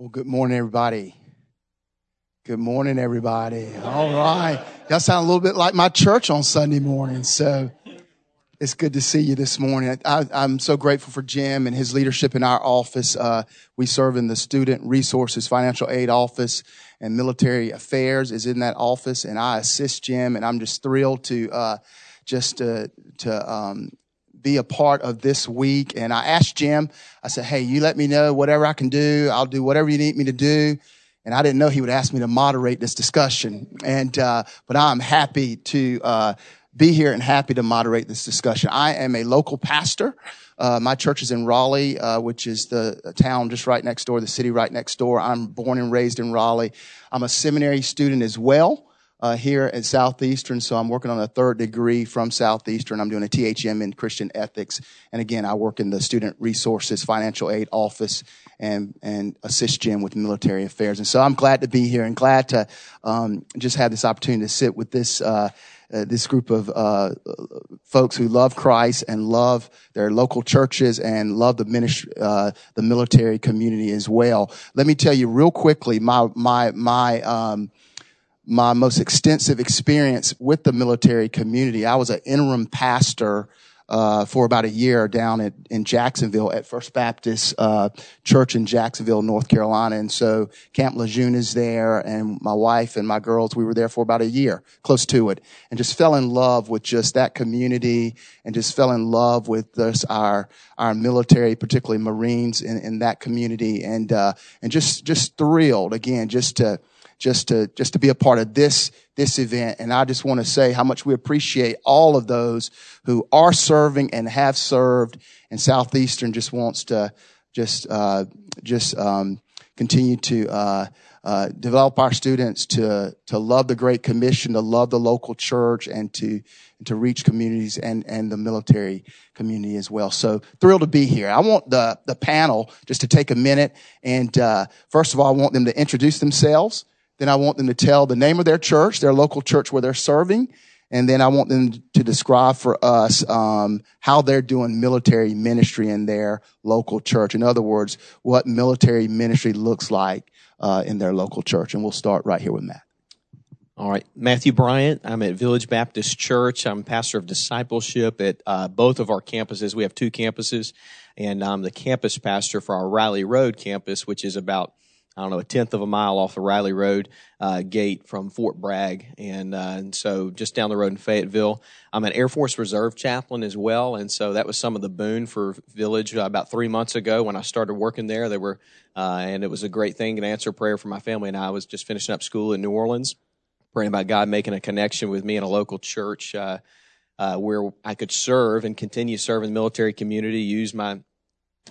Well, good morning, everybody. Good morning, everybody. All right. Y'all sound a little bit like my church on Sunday morning. So it's good to see you this morning. I, am so grateful for Jim and his leadership in our office. Uh, we serve in the Student Resources Financial Aid Office, and Military Affairs is in that office. And I assist Jim, and I'm just thrilled to uh, just to, to um, be a part of this week. And I asked Jim, I said, Hey, you let me know whatever I can do. I'll do whatever you need me to do. And I didn't know he would ask me to moderate this discussion. And, uh, but I'm happy to, uh, be here and happy to moderate this discussion. I am a local pastor. Uh, my church is in Raleigh, uh, which is the town just right next door, the city right next door. I'm born and raised in Raleigh. I'm a seminary student as well uh, here at Southeastern. So I'm working on a third degree from Southeastern. I'm doing a THM in Christian ethics. And again, I work in the student resources financial aid office and, and assist Jim with military affairs. And so I'm glad to be here and glad to, um, just have this opportunity to sit with this, uh, uh, this group of uh, folks who love Christ and love their local churches and love the ministry, uh, the military community as well. Let me tell you real quickly my my my um, my most extensive experience with the military community. I was an interim pastor uh, for about a year down at, in Jacksonville at First Baptist uh, Church in Jacksonville, North Carolina. And so Camp Lejeune is there, and my wife and my girls, we were there for about a year, close to it, and just fell in love with just that community, and just fell in love with this, our our military, particularly Marines in, in that community, and uh, and just just thrilled again, just to just to just to be a part of this this event. And I just want to say how much we appreciate all of those who are serving and have served. And Southeastern just wants to just uh, just um, continue to uh, uh, develop our students to to love the Great Commission, to love the local church, and to and to reach communities and and the military community as well. So thrilled to be here. I want the the panel just to take a minute and uh, first of all, I want them to introduce themselves. Then I want them to tell the name of their church, their local church where they're serving. And then I want them to describe for us um, how they're doing military ministry in their local church. In other words, what military ministry looks like uh, in their local church. And we'll start right here with Matt. All right, Matthew Bryant. I'm at Village Baptist Church. I'm pastor of discipleship at uh, both of our campuses. We have two campuses, and I'm the campus pastor for our Reilly Road campus, which is about I don't know, a tenth of a mile off the Reilly Road uh, gate from Fort Bragg. And, uh, and so just down the road in Fayetteville. I'm an Air Force Reserve chaplain as well. And so that was some of the boon for Village uh, about three months ago when I started working there. They were, uh, and it was a great thing, an answer prayer for my family. And I was just finishing up school in New Orleans, praying about God making a connection with me in a local church. Uh, uh, where I could serve and continue serving the military community, use my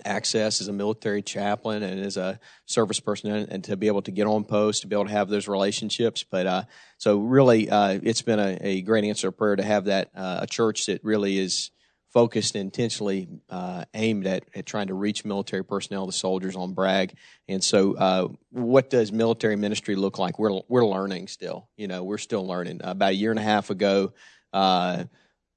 access as a military chaplain and as a service person and to be able to get on post to be able to have those relationships. But uh, so really uh, it's been a, a, great answer of prayer to have that uh, a church that really is focused intentionally uh, aimed at, at trying to reach military personnel the soldiers on bragg and so uh, what does military ministry look like? We're, we're learning still you know we're still learning. About a year and a half ago uh,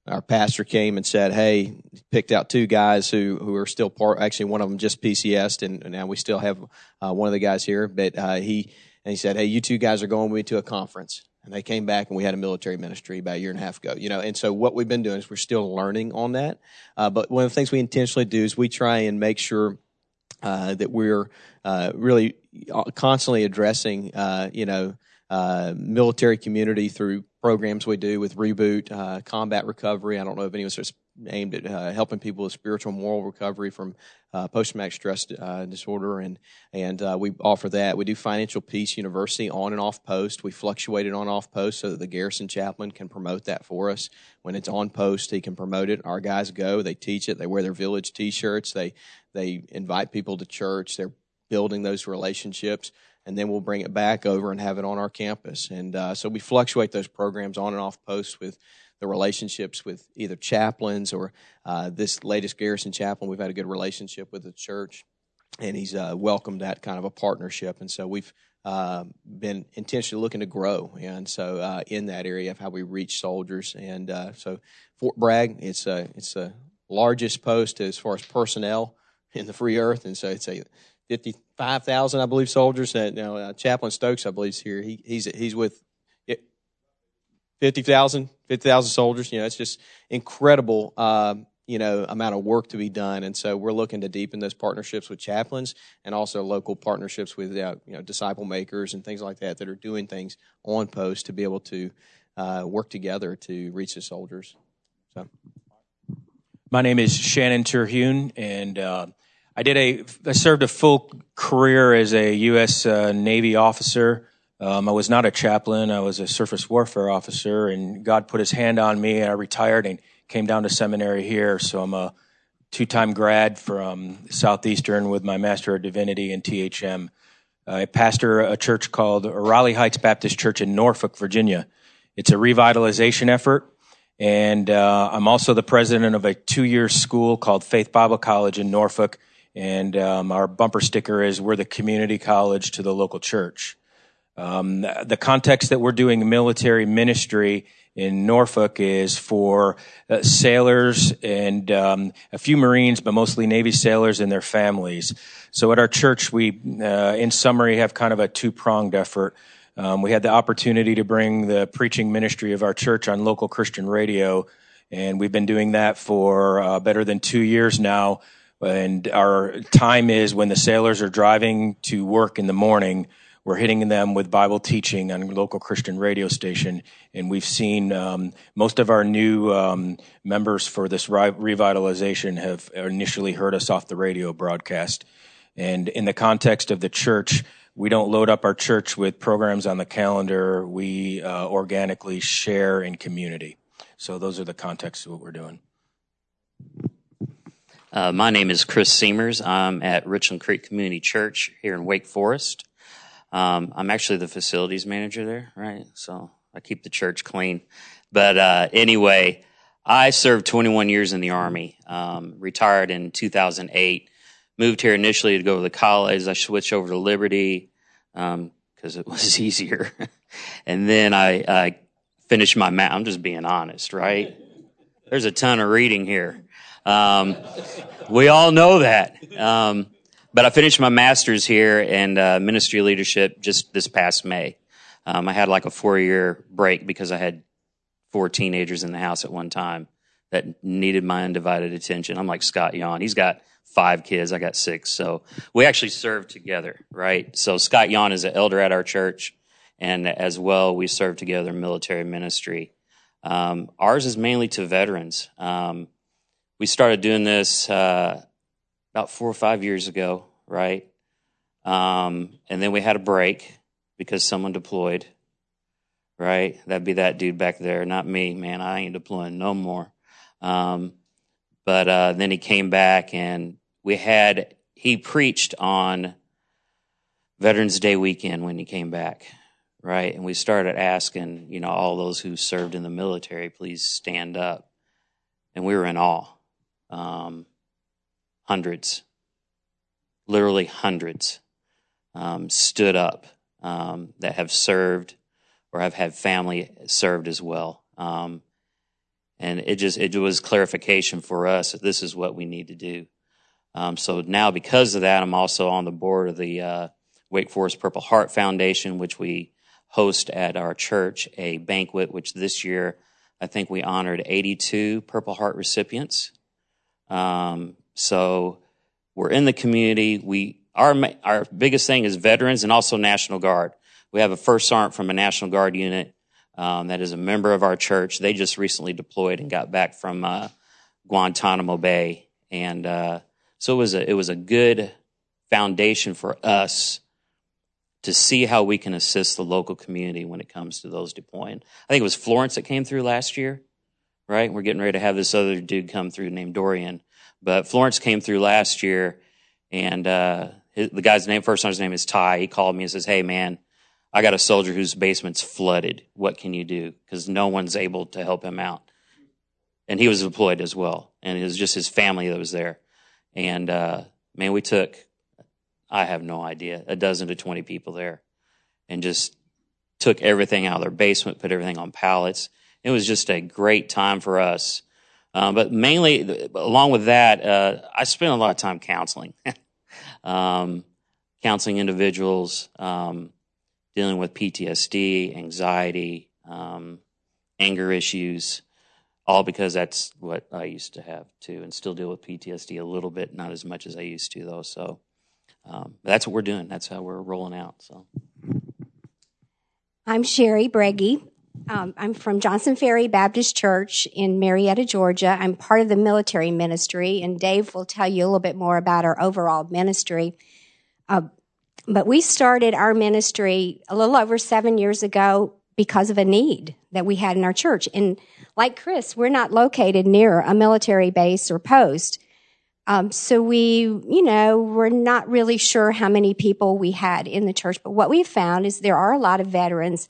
our pastor came and said, "Hey, picked out two guys who who are still part. Actually, one of them just PCSed, and, and now we still have uh, one of the guys here. But uh, he and he said, "Hey, you two guys are going with me to a conference." And they came back, and we had a military ministry about a year and a half ago. You know, and so what we've been doing is we're still learning on that. Uh, but one of the things we intentionally do is we try and make sure uh, that we're uh, really uh, constantly addressing, you know uh, military community through programs we do with Reboot, uh, Combat Recovery. I don't know if any of us aimed at uh, helping people with spiritual moral recovery from uh, post-traumatic stress uh, disorder, and and uh, we offer that. We do Financial Peace University on and off post. We fluctuate it on off post so that the garrison chaplain can promote that for us. When it's on post, he can promote it. Our guys go, they teach it, they wear their village T-shirts, they they invite people to church. They're building those relationships and then we'll bring it back over and have it on our campus. And uh, so we fluctuate those programs on and off posts with the relationships with either chaplains or uh, this latest Garrison chaplain. We've had a good relationship with the church, and he's uh, welcomed that kind of a partnership. And so we've uh, been intentionally looking to grow, and so uh, in that area of how we reach soldiers. And uh, so Fort Bragg, it's a it's the largest post as far as personnel in the free earth, and so it's a 55,000, I believe, soldiers. And, you know, uh, Chaplain Stokes, I believe, is here. He, he's, he's with 50,000, 50,000 soldiers. You know, it's just incredible, uh, you know, amount of work to be done. And so we're looking to deepen those partnerships with chaplains and also local partnerships with, uh, you know, disciple makers and things like that that are doing things on post to be able to uh, work together to reach the soldiers. So. My name is Shannon Terhune, and uh, I did a I served a full career as a U.S. Uh, Navy officer. Um, I was not a chaplain; I was a surface warfare officer, and God put His hand on me. And I retired and came down to seminary here. So I'm a two-time grad from Southeastern with my Master of Divinity in THM. I pastor a church called Raleigh Heights Baptist Church in Norfolk, Virginia. It's a revitalization effort and uh, I'm also the president of a two year school called Faith Bible College in Norfolk. And um, our bumper sticker is We're the community college to the local church. Um, the context that we're doing military ministry in Norfolk is for uh, sailors and um, a few Marines, but mostly Navy sailors and their families. So at our church, we, uh, in summary, have kind of a two pronged effort. Um, we had the opportunity to bring the preaching ministry of our church on local Christian radio, and we've been doing that for uh, better than two years now. And our time is when the sailors are driving to work in the morning. We're hitting them with Bible teaching on local Christian radio station, and we've seen um, most of our new um, members for this revitalization have initially heard us off the radio broadcast. And in the context of the church, we don't load up our church with programs on the calendar. We uh, organically share in community. So those are the contexts of what we're doing. Uh, my name is Chris Seamers. I'm at Richland Creek Community Church here in Wake Forest. Um, I'm actually the facilities manager there, right? So I keep the church clean. But uh, anyway, I served 21 years in the Army, um, retired in 2008 moved here initially to go to college. I switched over to Liberty because um, it was easier, and then I, I finished my. math. I'm just being honest, right? There's a ton of reading here. Um, we all know that. Um, but I finished my master's here in uh, ministry leadership just this past May. Um, I had like a four year break because I had four teenagers in the house at one time that needed my undivided attention. I'm like Scott Yawn. He's got five kids. I got six. So we actually serve together, right? So Scott Yawn is an elder at our church. And as well, we serve together in military ministry. Um, ours is mainly to veterans. Um, we started doing this uh, about four or five years ago, right? Um, and then we had a break because someone deployed, right? That'd be that dude back there, not me, man. I ain't deploying no more. Um, but uh, then he came back and we had, he preached on Veterans Day weekend when he came back, right? And we started asking, you know, all those who served in the military, please stand up. And we were in awe. Um, hundreds, literally hundreds, um, stood up um, that have served or have had family served as well. Um, and it just it was clarification for us that this is what we need to do. Um, so now, because of that, I'm also on the board of the uh, Wake Forest Purple Heart Foundation, which we host at our church a banquet. Which this year, I think we honored 82 Purple Heart recipients. Um, so we're in the community. We our our biggest thing is veterans and also National Guard. We have a first sergeant from a National Guard unit um, that is a member of our church. They just recently deployed and got back from uh, Guantanamo Bay, and uh, so it was a it was a good foundation for us to see how we can assist the local community when it comes to those deploying. I think it was Florence that came through last year, right? We're getting ready to have this other dude come through named Dorian, but Florence came through last year, and uh, his, the guy's name, first his name is Ty. He called me and says, "Hey, man." I got a soldier whose basement's flooded. What can you do? Because no one's able to help him out. And he was deployed as well. And it was just his family that was there. And uh, man, we took, I have no idea, a dozen to 20 people there and just took everything out of their basement, put everything on pallets. It was just a great time for us. Um, but mainly, along with that, uh, I spent a lot of time counseling. um, counseling individuals, um, dealing with PTSD, anxiety, um, anger issues, all because that's what I used to have too, and still deal with PTSD a little bit, not as much as I used to though. So um, that's what we're doing. That's how we're rolling out. So I'm Sherry Breggy. Um, I'm from Johnson Ferry Baptist Church in Marietta, Georgia. I'm part of the military ministry, and Dave will tell you a little bit more about our overall ministry. Uh, but we started our ministry a little over seven years ago because of a need that we had in our church. And like Chris, we're not located near a military base or post. Um, so we, you know, we're not really sure how many people we had in the church. But what we found is there are a lot of veterans.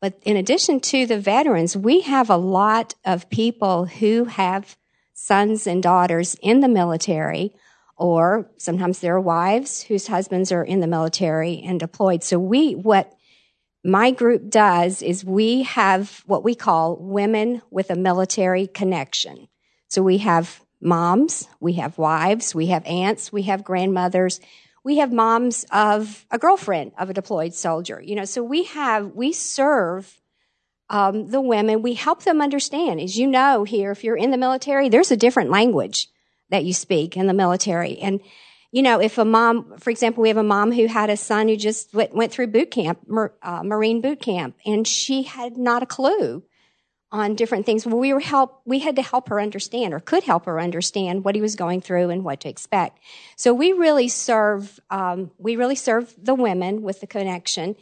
But in addition to the veterans, we have a lot of people who have sons and daughters in the military, or sometimes their wives whose husbands are in the military and deployed. So we, what my group does is we have what we call women with a military connection. So we have moms, we have wives, we have aunts, we have grandmothers, we have moms of a girlfriend of a deployed soldier. You know, so we have, we serve um, the women, we help them understand. As you know here, if you're in the military, there's a different language that you speak in the military. And you know, if a mom, for example, we have a mom who had a son who just went, went through boot camp, uh, Marine boot camp, and she had not a clue on different things. We were help, we had to help her understand or could help her understand what he was going through and what to expect. So we really serve, um, we really serve the women with the connection.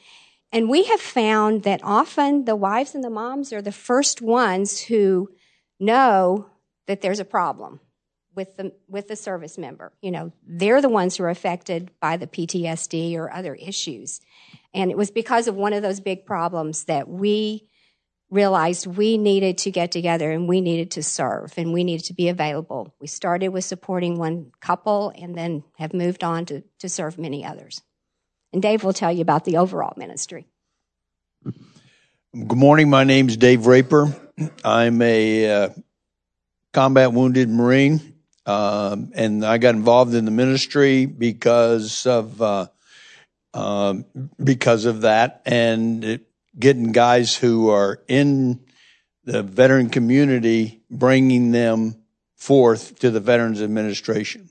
And we have found that often the wives and the moms are the first ones who know that there's a problem with the with the service member. You know, they're the ones who are affected by the PTSD or other issues. And it was because of one of those big problems that we realized we needed to get together and we needed to serve and we needed to be available. We started with supporting one couple and then have moved on to, to serve many others. And Dave will tell you about the overall ministry. Good morning. My name is Dave Raper. I'm a uh, combat wounded Marine um, and I got involved in the ministry because of uh, um, because of that, and it, getting guys who are in the veteran community, bringing them forth to the Veterans Administration.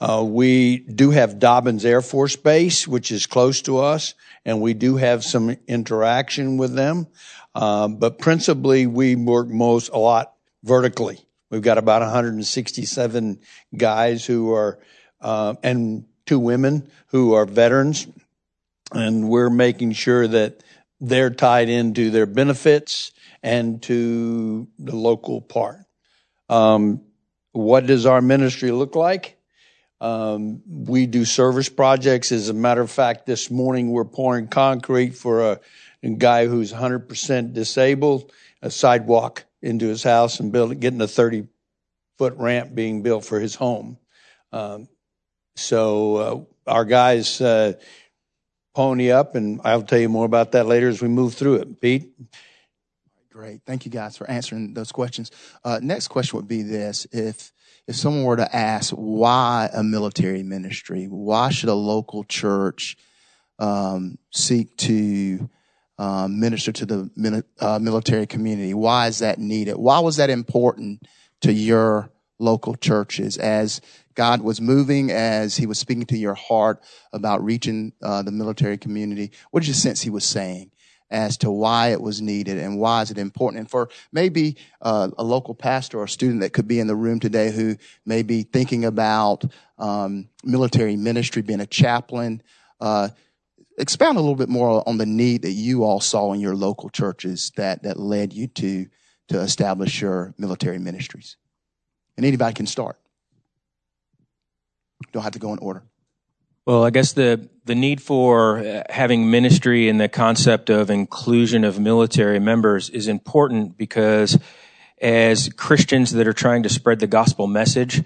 Uh, we do have Dobbins Air Force Base, which is close to us, and we do have some interaction with them. Um, but principally, we work most a lot vertically. We've got about 167 guys who are, uh, and two women who are veterans. And we're making sure that they're tied into their benefits and to the local part. Um, what does our ministry look like? Um, we do service projects. As a matter of fact, this morning we're pouring concrete for a, a guy who's 100% disabled, a sidewalk into his house and building, getting a 30 foot ramp being built for his home. Um, so uh, our guys uh, pony up, and I'll tell you more about that later as we move through it. Pete? Great. Thank you guys for answering those questions. Uh, next question would be this. If if someone were to ask why a military ministry, why should a local church um, seek to um, minister to the uh, military community? Why is that needed? Why was that important to your local churches as God was moving, as He was speaking to your heart about reaching uh, the military community? What did you sense He was saying? as to why it was needed and why is it important. And for maybe uh, a local pastor or student that could be in the room today who may be thinking about um, military ministry, being a chaplain, uh, expound a little bit more on the need that you all saw in your local churches that that led you to to establish your military ministries. And anybody can start. Don't have to go in order. Well, I guess the the need for uh, having ministry and the concept of inclusion of military members is important because as Christians that are trying to spread the gospel message,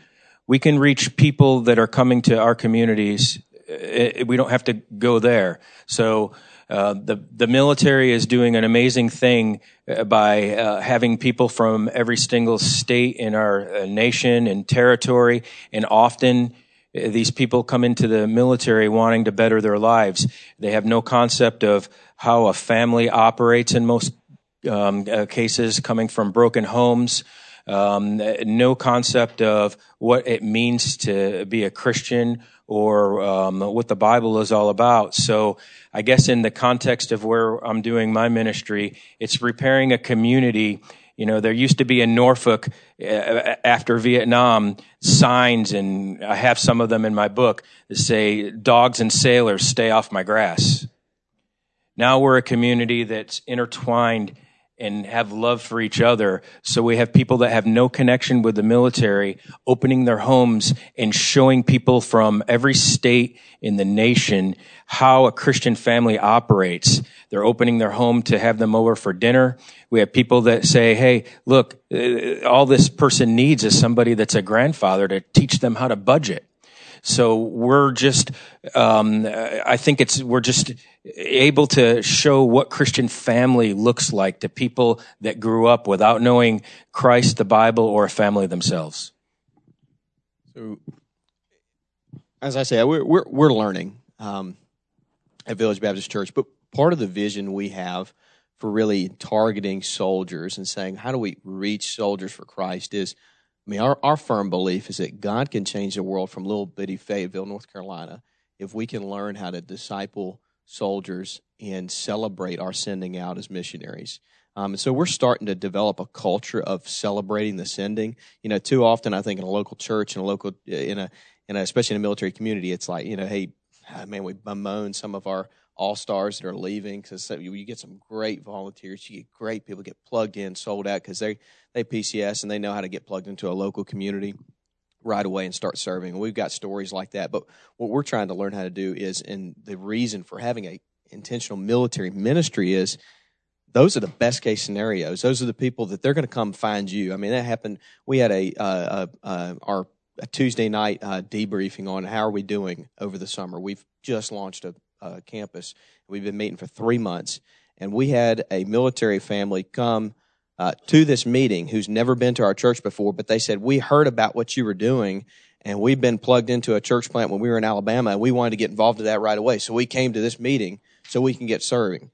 we can reach people that are coming to our communities uh, we don't have to go there. So uh, the the military is doing an amazing thing uh, by uh, having people from every single state in our uh, nation and territory, and often these people come into the military wanting to better their lives. They have no concept of how a family operates in most um, uh, cases, coming from broken homes. Um, no concept of what it means to be a Christian or um, what the Bible is all about. So, I guess in the context of where I'm doing my ministry, it's repairing a community you know, there used to be in Norfolk uh, after Vietnam signs, and I have some of them in my book that say, dogs and sailors stay off my grass. Now we're a community that's intertwined and have love for each other. So we have people that have no connection with the military opening their homes and showing people from every state in the nation how a Christian family operates. They're opening their home to have them over for dinner. We have people that say, Hey, look, uh, all this person needs is somebody that's a grandfather to teach them how to budget. So we're just, um, I think it's, we're just able to show what Christian family looks like to people that grew up without knowing Christ, the Bible, or a family themselves. So, as I say, we're, we're, we're learning um, at Village Baptist Church, but part of the vision we have for really targeting soldiers and saying, how do we reach soldiers for Christ is I mean, our, our firm belief is that God can change the world from little bitty Fayetteville, North Carolina, if we can learn how to disciple soldiers and celebrate our sending out as missionaries. Um, and so we're starting to develop a culture of celebrating the sending. You know, too often I think in a local church, in a local, in a, in a especially in a military community, it's like, you know, hey, ah, man, we bemoan some of our all stars that are leaving because you get some great volunteers, you get great people get plugged in, sold out because they they PCS and they know how to get plugged into a local community right away and start serving. we've got stories like that. But what we're trying to learn how to do is, and the reason for having a intentional military ministry is those are the best case scenarios. Those are the people that they're going to come find you. I mean, that happened. We had a, uh, uh, uh, our a Tuesday night uh, debriefing on how are we doing over the summer. We've just launched a, a campus. We've been meeting for three months, and we had a military family come uh, to this meeting who's never been to our church before, but they said, We heard about what you were doing, and we've been plugged into a church plant when we were in Alabama, and we wanted to get involved in that right away. So we came to this meeting so we can get serving.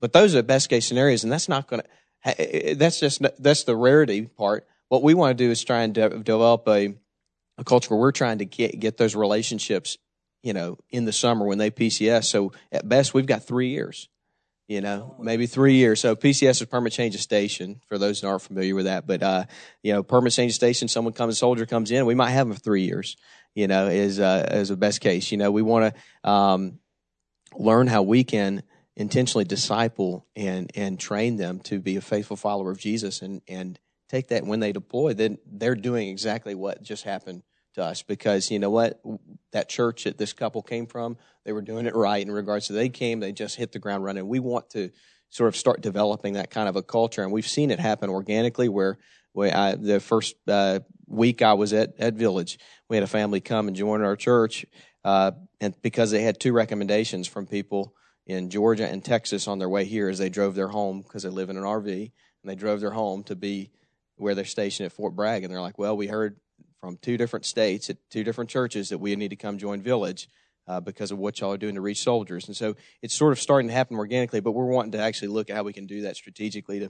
But those are the best case scenarios, and that's not going to, that's just, that's the rarity part. What we want to do is try and de- develop a, a culture where we're trying to get, get those relationships, you know, in the summer when they PCS. So at best, we've got three years you know, maybe three years. So PCS is permanent change of station for those that aren't familiar with that. But, uh, you know, permanent change of station, someone comes, a soldier comes in, we might have them for three years, you know, is, uh, is a best case. You know, we want to, um, learn how we can intentionally disciple and, and train them to be a faithful follower of Jesus and, and take that when they deploy, then they're doing exactly what just happened to us because you know what that church that this couple came from they were doing it right in regards to they came they just hit the ground running. We want to sort of start developing that kind of a culture and we've seen it happen organically where, where I, the first uh, week i was at, at village we had a family come and join our church uh, and because they had two recommendations from people in georgia and texas on their way here as they drove their home because they live in an rv and they drove their home to be where they're stationed at fort bragg and they're like well we heard from two different states at two different churches that we need to come join Village uh, because of what y'all are doing to reach soldiers. And so it's sort of starting to happen organically, but we're wanting to actually look at how we can do that strategically to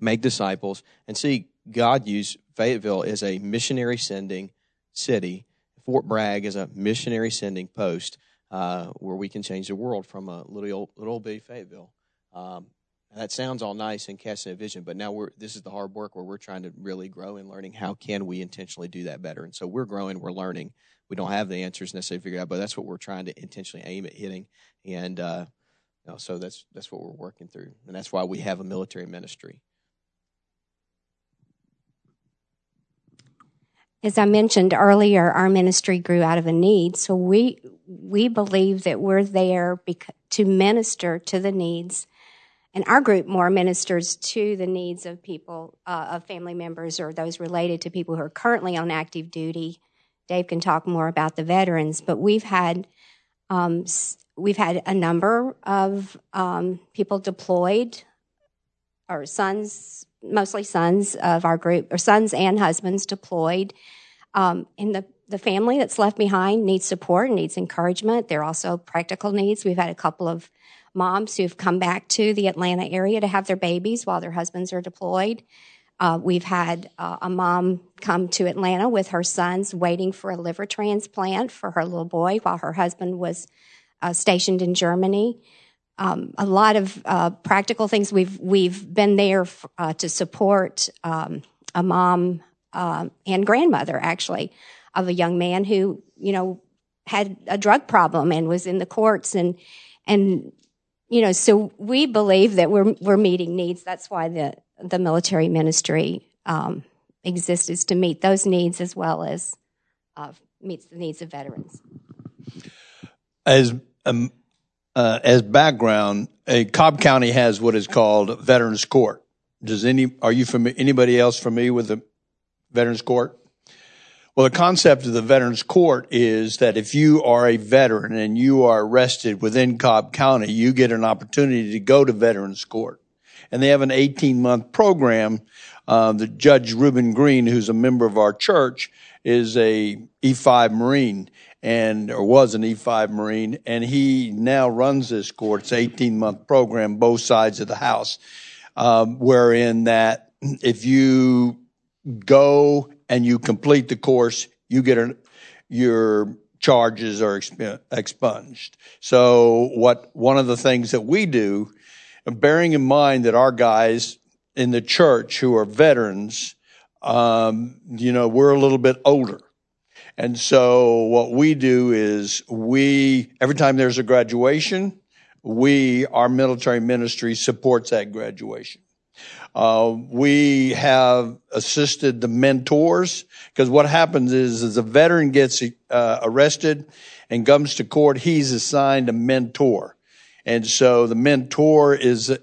make disciples and see God use Fayetteville as a missionary sending city. Fort Bragg is a missionary sending post uh, where we can change the world from a little old, little old Fayetteville. Um, that sounds all nice and casting a vision, but now we're this is the hard work where we're trying to really grow and learning how can we intentionally do that better. And so we're growing, we're learning. We don't have the answers necessarily figured out, but that's what we're trying to intentionally aim at hitting. And uh, you know, so that's that's what we're working through, and that's why we have a military ministry. As I mentioned earlier, our ministry grew out of a need, so we we believe that we're there to minister to the needs and our group more ministers to the needs of people, uh, of family members or those related to people who are currently on active duty. Dave can talk more about the veterans, but we've had um, we've had a number of um, people deployed, or sons, mostly sons of our group, or sons and husbands deployed. Um, and the the family that's left behind needs support needs encouragement. There are also practical needs. We've had a couple of moms who've come back to the Atlanta area to have their babies while their husbands are deployed. Uh, we've had uh, a mom come to Atlanta with her sons waiting for a liver transplant for her little boy while her husband was uh, stationed in Germany. Um, a lot of uh, practical things. We've we've been there f- uh, to support um, a mom um, and grandmother actually of a young man who you know had a drug problem and was in the courts and and you know so we believe that we're we're meeting needs. That's why the the military ministry um, exists is to meet those needs as well as uh, meets the needs of veterans. As um, uh, as background, a Cobb County has what is called Veterans Court. Does any are you from anybody else familiar with the Veterans Court? Well, the concept of the Veterans Court is that if you are a veteran and you are arrested within Cobb County, you get an opportunity to go to Veterans Court and they have an 18 month program. Uh, the Judge Reuben Green, who's a member of our church, is a E5 Marine and or was an E5 Marine, and he now runs this court. It's 18 month program, both sides of the house, um, wherein that if you go and you complete the course, you get a, your charges are expunged. So what one of the things that we do bearing in mind that our guys in the church who are veterans, um, you know, we're a little bit older. And so what we do is we, every time there's a graduation, we, our military ministry supports that graduation. Uh, we have assisted the mentors because what happens is, as a veteran gets uh, arrested and comes to court, he's assigned a mentor. And so the mentor is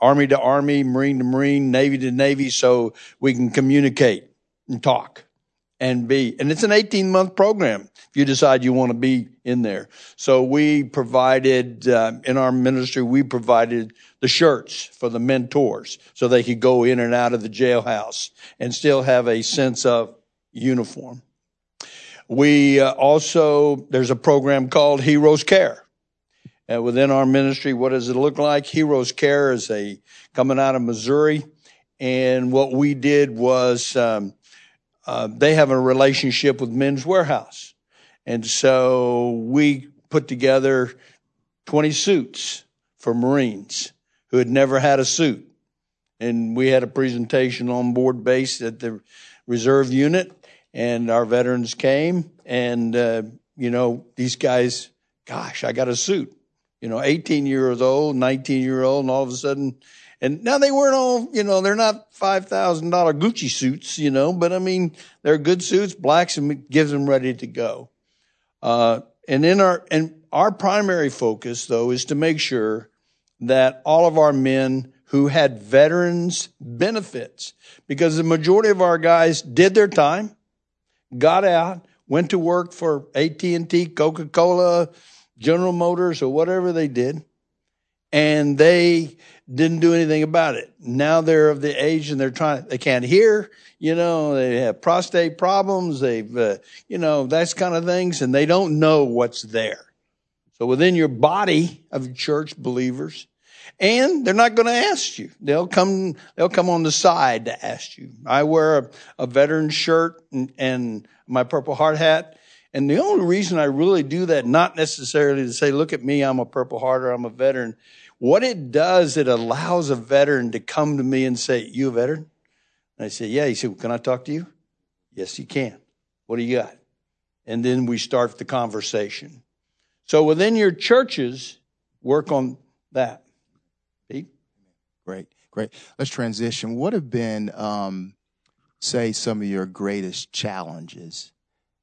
Army to Army, Marine to Marine, Navy to Navy, so we can communicate and talk and be. And it's an 18 month program if you decide you want to be in there. So we provided, uh, in our ministry, we provided the shirts for the mentors so they could go in and out of the jailhouse and still have a sense of uniform. We uh, also, there's a program called Heroes Care And within our ministry. What does it look like? Heroes Care is a coming out of Missouri, and what we did was um, uh, they have a relationship with Men's Wearhouse. and so we put together 20 suits for Marines who had never had a suit, and we had a presentation on board base at the reserve unit, and our veterans came, and uh, you know these guys, gosh, I got a suit you know, 18 years old, 19 year old, and all of a sudden, and now they weren't all, you know, they're not $5,000 Gucci suits, you know, but I mean, they're good suits, blacks, and gives them ready to go. Uh, and in our, and our primary focus though is to make sure that all of our men who had veterans benefits, because the majority of our guys did their time, got out, went to work for AT&T, Coca-Cola, General Motors or whatever they did, and they didn't do anything about it. Now they're of the age and they're trying, they can't hear, you know, they have prostate problems, they've, uh, you know, that's kind of things, and they don't know what's there. So within your body of church believers, and they're not going to ask you. They'll come, they'll come on the side to ask you. I wear a, a veteran shirt and, and my Purple Heart hat and the only reason I really do that, not necessarily to say, look at me, I'm a Purple Heart or I'm a veteran. What it does, it allows a veteran to come to me and say, you a veteran? And I say, yeah. He said, well, can I talk to you? Yes, you can. What do you got? And then we start the conversation. So within your churches, work on that. Pete? Great, great. Let's transition. What have been, um, say, some of your greatest challenges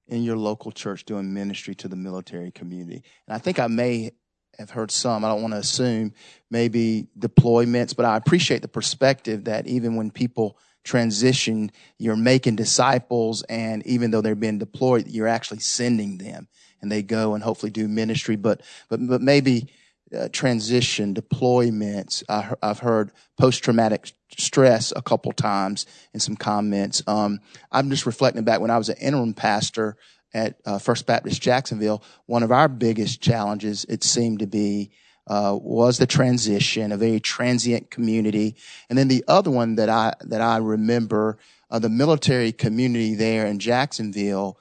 in your local church doing ministry to the military community. And I think I may have heard some, I don't want to assume, maybe deployments, but I appreciate the perspective that even when people transition, you're making disciples, and even though they're being deployed, you're actually sending them and they go and hopefully do ministry. But, but, but maybe uh, transition deployments. I, have heard post traumatic stress a couple times in some comments. Um, I'm just reflecting back when I was an interim pastor at uh, First Baptist Jacksonville, one of our biggest challenges, it seemed to be, uh, was the transition, a very transient community. And then the other one that I, that I remember, uh, the military community there in Jacksonville,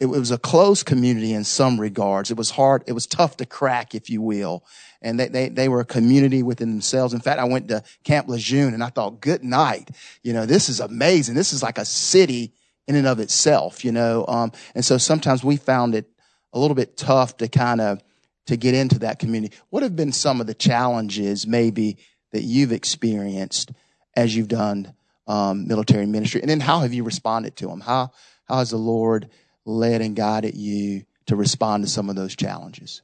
it was a closed community in some regards. It was hard. It was tough to crack, if you will. And they, they, they were a community within themselves. In fact, I went to Camp Lejeune and I thought, good night. You know, this is amazing. This is like a city in and of itself, you know. Um, and so sometimes we found it a little bit tough to kind of, to get into that community. What have been some of the challenges maybe that you've experienced as you've done um, military ministry? And then how have you responded to them? How, how has the Lord led and guided you to respond to some of those challenges?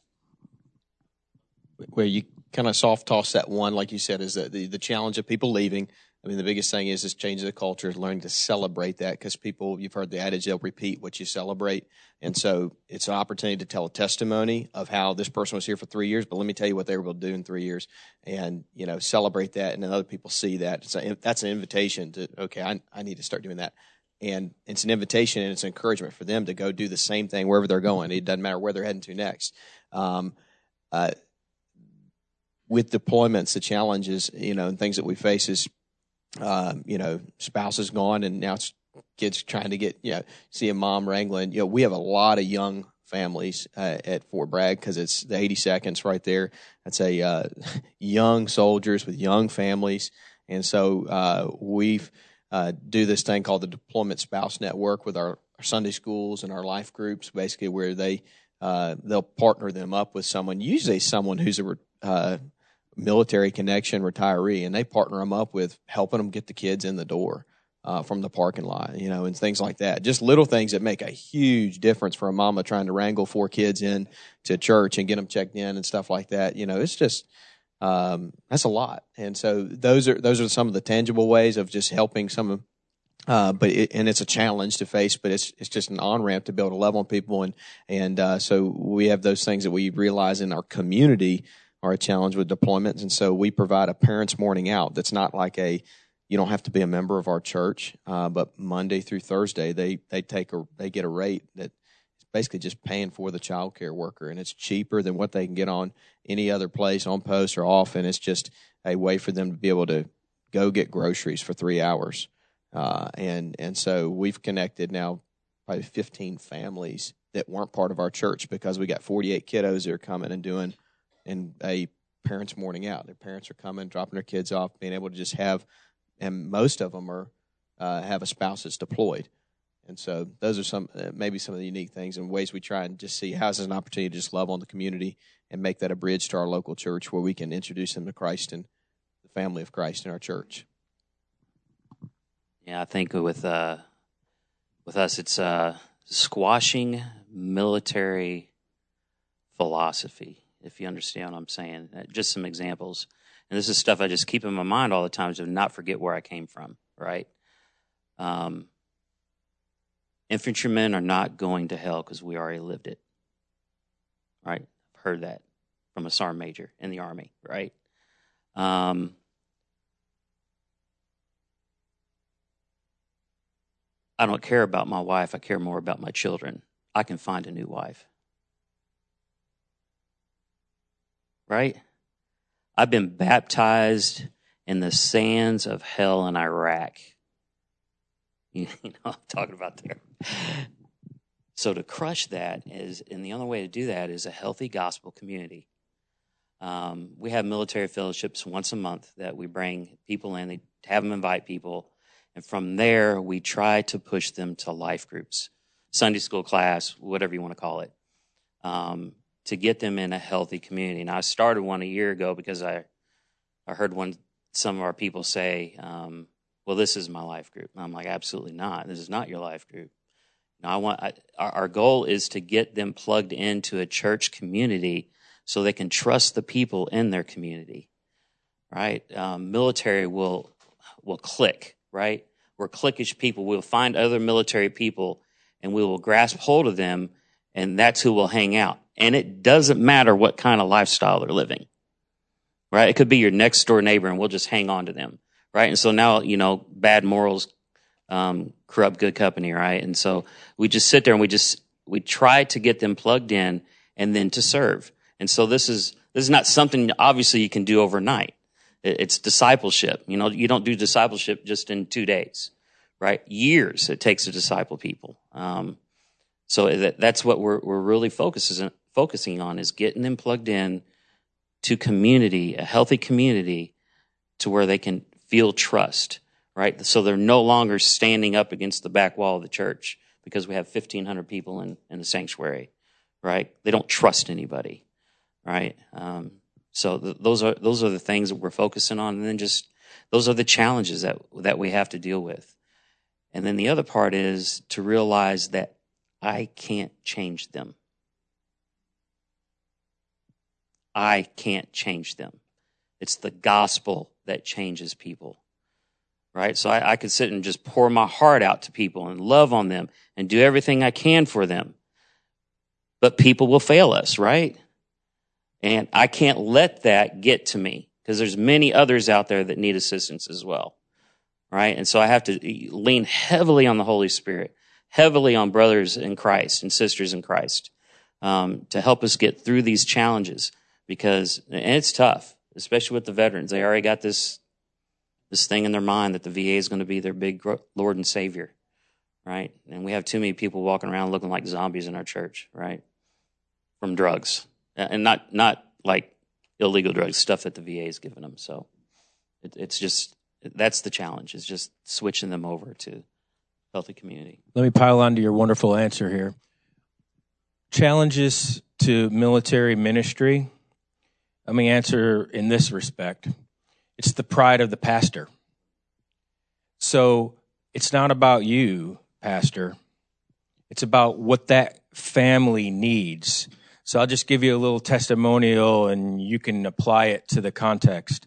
Where you kind of soft toss that one, like you said, is the, the, the challenge of people leaving. I mean, the biggest thing is is changing the culture, is learning to celebrate that because people, you've heard the adage, they'll repeat what you celebrate. And so it's an opportunity to tell a testimony of how this person was here for three years, but let me tell you what they were able to do in three years and, you know, celebrate that. And then other people see that. So that's an invitation to, okay, I, I need to start doing that and it's an invitation and it's an encouragement for them to go do the same thing wherever they're going. It doesn't matter where they're heading to next. Um, uh, with deployments, the challenges, you know, and things that we face is, uh, you know, spouse is gone and now it's kids trying to get, you know, see a mom wrangling. You know, we have a lot of young families uh, at Fort Bragg because it's the 82nds right there. That's a uh, young soldiers with young families, and so uh, we've uh, do this thing called the Deployment Spouse Network with our, our Sunday schools and our life groups, basically where they uh, they'll partner them up with someone, usually someone who's a uh, military connection retiree, and they partner them up with helping them get the kids in the door. Uh, from the parking lot, you know, and things like that. Just little things that make a huge difference for a mama trying to wrangle four kids in to church and get them checked in and stuff like that. You know, it's just um, that's a lot. And so those are those are some of the tangible ways of just helping some of. Uh, but it, and it's a challenge to face, but it's it's just an on ramp to build a love on people, and and uh, so we have those things that we realize in our community are a challenge with deployments, and so we provide a parents' morning out that's not like a you don't have to be a member of our church, uh, but Monday through Thursday they they take a they get a rate that basically just paying for the child care worker. And it's cheaper than what they can get on any other place on post or off. And it's just a way for them to be able to go get groceries for three hours. Uh, and and so we've connected now probably 15 families that weren't part of our church because we got 48 kiddos that are coming and doing in a parents morning out their parents are coming dropping their kids off being able to just have and most of them are uh, have a spouse that's deployed and so those are some uh, maybe some of the unique things and ways we try and just see how's this an opportunity to just love on the community and make that a bridge to our local church where we can introduce them to Christ and the family of Christ in our church. Yeah, I think with uh, with us, it's uh, squashing military philosophy. If you understand what I'm saying, uh, just some examples. And this is stuff I just keep in my mind all the time to not forget where I came from. Right. Um, Infantrymen are not going to hell because we already lived it. Right? I've heard that from a sergeant major in the Army, right? Um, I don't care about my wife. I care more about my children. I can find a new wife. Right? I've been baptized in the sands of hell in Iraq. You know, I'm talking about there. So to crush that is, and the only way to do that is a healthy gospel community. Um, we have military fellowships once a month that we bring people in, they have them invite people, and from there we try to push them to life groups, Sunday school class, whatever you want to call it, um, to get them in a healthy community. And I started one a year ago because I, I heard one some of our people say, um, "Well, this is my life group." And I'm like, "Absolutely not. This is not your life group." Now, I want I, our, goal is to get them plugged into a church community so they can trust the people in their community. Right? Um, military will will click. Right? We're cliquish people. We'll find other military people and we will grasp hold of them, and that's who will hang out. And it doesn't matter what kind of lifestyle they're living. Right? It could be your next door neighbor, and we'll just hang on to them. Right? And so now, you know, bad morals um, corrupt good company, right? And so we just sit there and we just we try to get them plugged in and then to serve. And so this is, this is not something obviously you can do overnight. It's discipleship. You know, you don't do discipleship just in two days, right? Years it takes to disciple people. Um, so that, that's what we're, we're really focusing, focusing on is getting them plugged in to community, a healthy community to where they can feel trust, right? So they're no longer standing up against the back wall of the church because we have 1500 people in, in the sanctuary, right? They don't trust anybody, right? Um, so th- those are, those are the things that we're focusing on. And then just, those are the challenges that, that we have to deal with. And then the other part is to realize that I can't change them. I can't change them. It's the gospel that changes people. Right? So I, I could sit and just pour my heart out to people and love on them and do everything I can for them. But people will fail us, right? And I can't let that get to me because there's many others out there that need assistance as well. Right? And so I have to lean heavily on the Holy Spirit, heavily on brothers in Christ and sisters in Christ um, to help us get through these challenges because and it's tough, especially with the veterans. They already got this this thing in their mind that the VA is going to be their big Lord and Savior, right? And we have too many people walking around looking like zombies in our church, right? From drugs, and not not like illegal drugs, stuff that the VA is giving them. So it, it's just that's the challenge. Is just switching them over to healthy community. Let me pile on to your wonderful answer here. Challenges to military ministry let me answer in this respect it's the pride of the pastor. So it's not about you, pastor. It's about what that family needs. So I'll just give you a little testimonial and you can apply it to the context.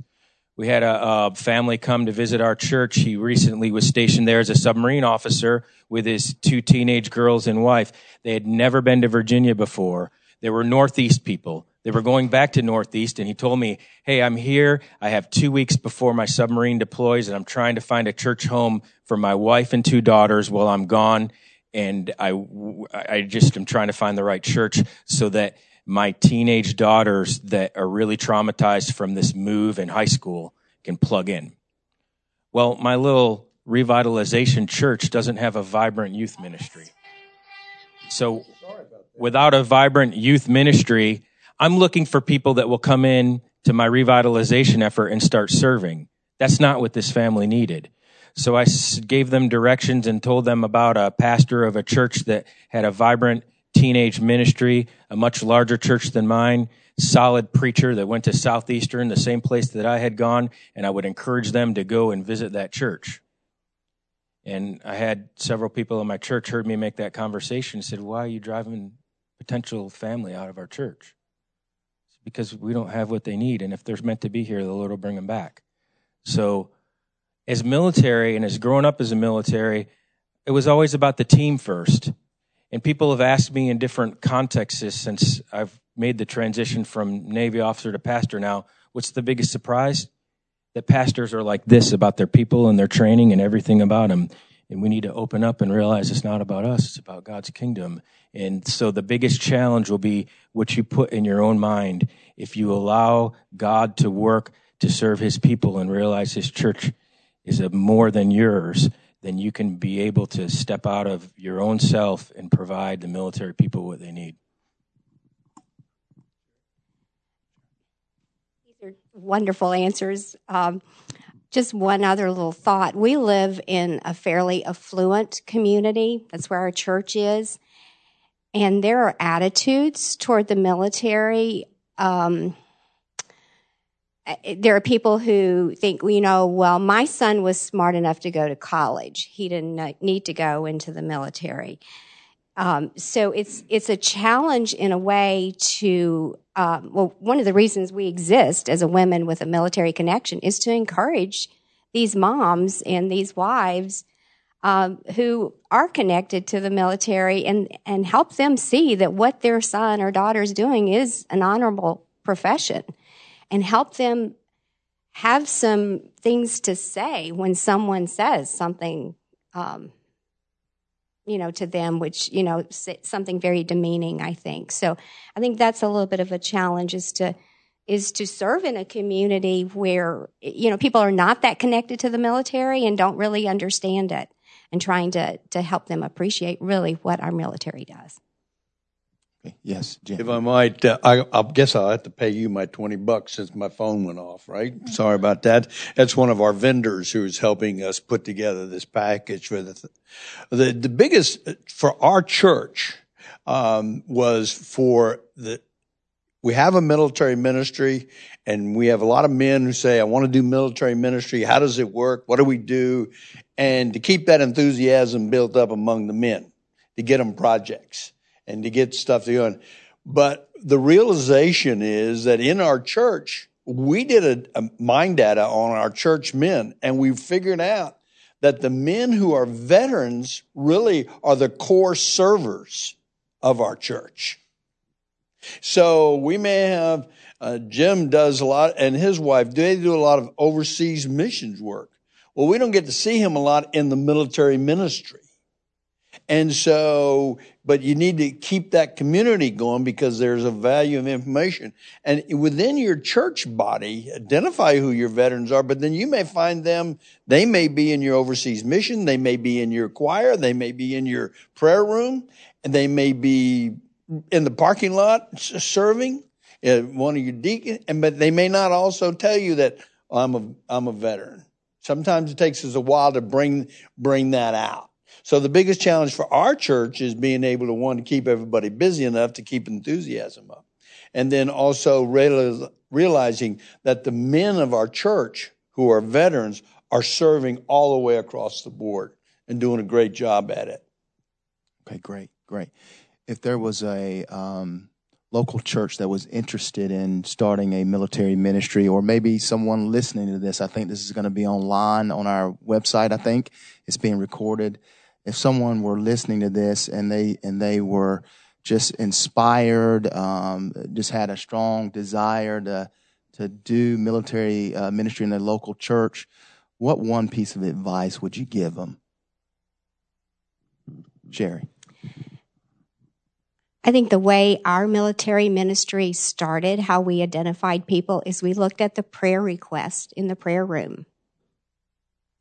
We had a, a, family come to visit our church. He recently was stationed there as a submarine officer with his two teenage girls and wife. They had never been to Virginia before. They were Northeast people. They were going back to Northeast and he told me, Hey, I'm here. I have two weeks before my submarine deploys and I'm trying to find a church home for my wife and two daughters while I'm gone. And I, I just am trying to find the right church so that my teenage daughters that are really traumatized from this move in high school can plug in. Well, my little revitalization church doesn't have a vibrant youth ministry. So without a vibrant youth ministry, I'm looking for people that will come in to my revitalization effort and start serving. That's not what this family needed. So I gave them directions and told them about a pastor of a church that had a vibrant teenage ministry, a much larger church than mine, solid preacher that went to Southeastern, the same place that I had gone, and I would encourage them to go and visit that church. And I had several people in my church heard me make that conversation and said, Why are you driving potential family out of our church? Because we don't have what they need. And if they're meant to be here, the Lord will bring them back. So, as military and as growing up as a military, it was always about the team first. And people have asked me in different contexts since I've made the transition from Navy officer to pastor now, what's the biggest surprise? That pastors are like this about their people and their training and everything about them. And we need to open up and realize it's not about us, it's about God's kingdom. And so the biggest challenge will be what you put in your own mind. If you allow God to work to serve his people and realize his church is more than yours, then you can be able to step out of your own self and provide the military people what they need. These are wonderful answers. Um, just one other little thought. We live in a fairly affluent community. That's where our church is. And there are attitudes toward the military. Um, eh, there are people who think, you know, well, my son was smart enough to go to college. He didn't need to go into the military. Um, so it's it's a challenge in a way to um, well, one of the reasons we exist as a women with a military connection is to encourage these moms and these wives um, who are connected to the military and, and help them see that what their son or daughter is doing is an honorable profession and help them have some things to say when someone says something um, you know, to them, which, you know, something very demeaning, I think. So I think that's a little bit of a challenge is to, is to serve in a community where, you know, people are not that connected to the military and don't really understand it and trying to, to help them appreciate really what our military does. Yes, Jim. If I might, uh, I, I, guess I'll have to pay you my 20 bucks since my phone went off, right? Sorry about that. That's one of our vendors who's helping us put together this package for the, the, the biggest for our church, um, was for the, we have a military ministry and we have a lot of men who say, I want to do military ministry. How does it work? What do we do? And to keep that enthusiasm built up among the men to get them projects and to get stuff going. But the realization is that in our church, we did a, a mind data on our church men and we figured out that the men who are veterans really are the core servers of our church. So we may have uh, Jim does a lot, and his wife they do a lot of overseas missions work. Well, we don't get to see him a lot in the military ministry. And so, but you need to keep that community going because there's a value of information. And within your church body, identify who your veterans are, but then you may find them, they may be in your overseas mission, they may be in your choir, they may be in your prayer room, and they may be in the parking lot serving, uh, one of your deacons, and but they may not also tell you that oh, I'm a I'm a veteran. Sometimes it takes us a while to bring bring that out. So the biggest challenge for our church is being able to one to keep everybody busy enough to keep enthusiasm up, and then also realizing that the men of our church who are veterans are serving all the way across the board and doing a great job at it. Okay, great, great. If there was a um, local church that was interested in starting a military ministry, or maybe someone listening to this, I think this is going to be online on our website. I think it's being recorded if someone were listening to this and they and they were just inspired, um, just had a strong desire to to do military uh, ministry in their local church, what one piece of advice would you give them, Sherry? I think the way our military ministry started, how we identified people, is we looked at the prayer request in the prayer room.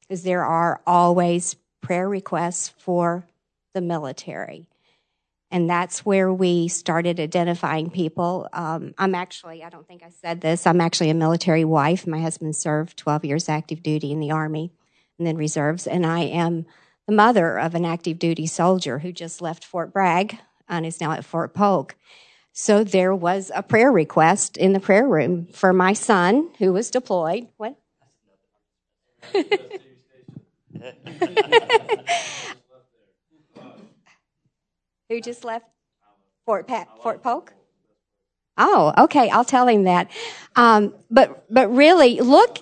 Because there are always prayer requests for the military. And that's where we started identifying people. Um, I'm actually, I don't think I said this, I'm actually a military wife. My husband served 12 years active duty in the Army and then reserves. And I am the mother of an active duty soldier who just left Fort Bragg and is now at Fort Polk. So there was a prayer request in the prayer room for my son who was deployed. What? Who just left Fort Pat, Fort Polk? Oh, okay. I'll tell him that. Um, but but really, look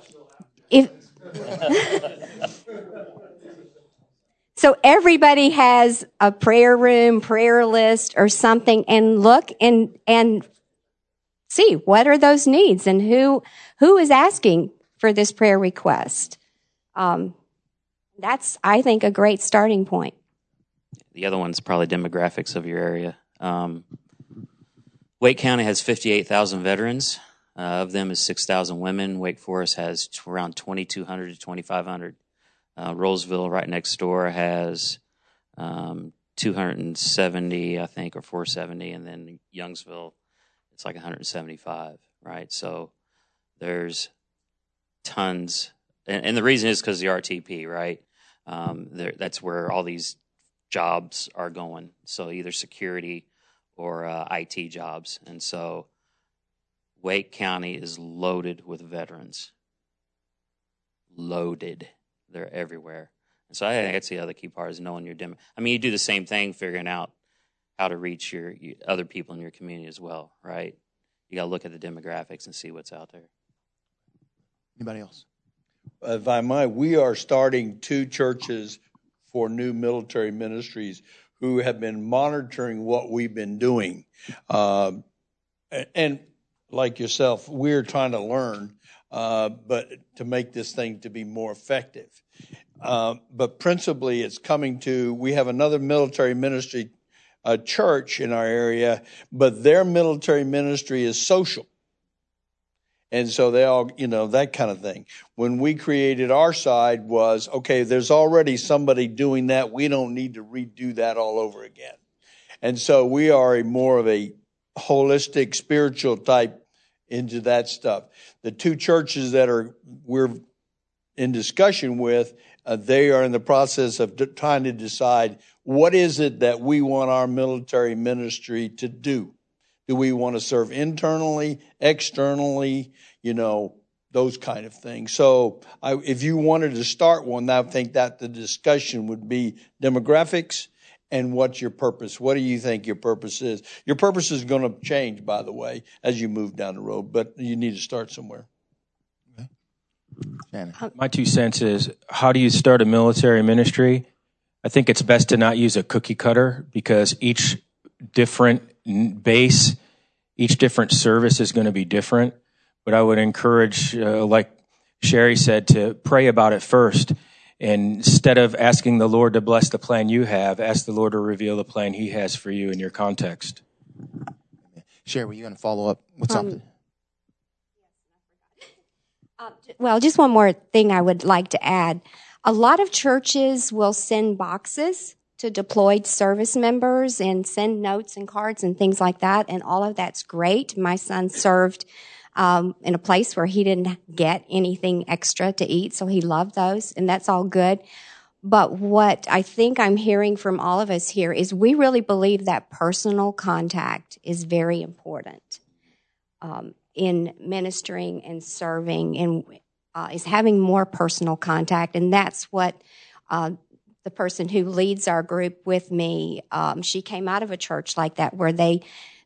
if. so everybody has a prayer room, prayer list, or something, and look and and see what are those needs and who who is asking for this prayer request. Um, that's, I think, a great starting point. The other one's probably demographics of your area. Um, Wake County has 58,000 veterans. Uh, of them is 6,000 women. Wake Forest has t- around 2,200 to 2,500. Uh, Rolesville, right next door, has um, 270, I think, or 470, and then Youngsville, it's like 175. Right, so there's tons, and, and the reason is because the RTP, right? Um, that's where all these jobs are going. So either security or uh, IT jobs. And so Wake County is loaded with veterans. Loaded. They're everywhere. And so I think that's the other key part is knowing your demo. I mean, you do the same thing, figuring out how to reach your, your other people in your community as well, right? You got to look at the demographics and see what's out there. Anybody else? If I might, we are starting two churches for new military ministries who have been monitoring what we've been doing. Uh, and like yourself, we're trying to learn, uh, but to make this thing to be more effective. uh, but principally it's coming to. We have another military ministry a church in our area, but their military ministry is social. And so they all, you know, that kind of thing. When we created our side was, okay, there's already somebody doing that. We don't need to redo that all over again. And so we are a more of a holistic spiritual type into that stuff. The two churches that are we're in discussion with, uh, they are in the process of d- trying to decide what is it that we want our military ministry to do. Do we want to serve internally, externally, you know, those kind of things. So I, if you wanted to start one, I think that the discussion would be demographics and what's your purpose? What do you think your purpose is? Your purpose is going to change, by the way, as you move down the road, but you need to start somewhere. Shannon. My two cents is how do you start a military ministry? I think it's best to not use a cookie cutter because each different n- base, each different service is going to be different. But I would encourage, uh, like Sherry said, to pray about it first. And instead of asking the Lord to bless the plan you have, ask the Lord to reveal the plan He has for you in your context. Sherry, were you going to follow up with Um, something? Uh, well, just one more thing I would like to add. A lot of churches will send boxes to deployed service members and send notes and cards and things like that, and all of that's great. My son served um, in a place where he didn't get anything extra to eat, so he loved those, and that's all good. But what I think I'm hearing from all of us here is we really believe that personal contact is very important um, in ministering and serving and uh, is having more personal contact. And that's what uh, the person who leads our group with me, um, she came out of a church like that where they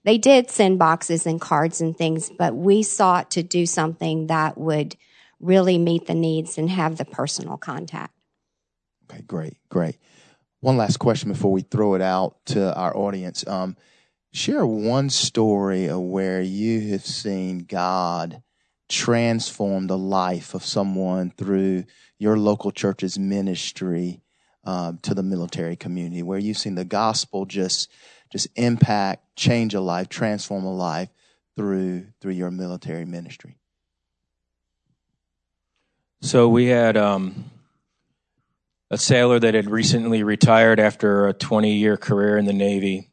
they did send boxes and cards and things, but we sought to do something that would really meet the needs and have the personal contact. Okay, great, great. One last question before we throw it out to our audience. Um, share one story of where you have seen God transform the life of someone through your local church's ministry um, to the military community, where you've seen the gospel just just impact, change a life, transform a life through through your military ministry. So we had um, a sailor that had recently retired after a 20 year career in the Navy.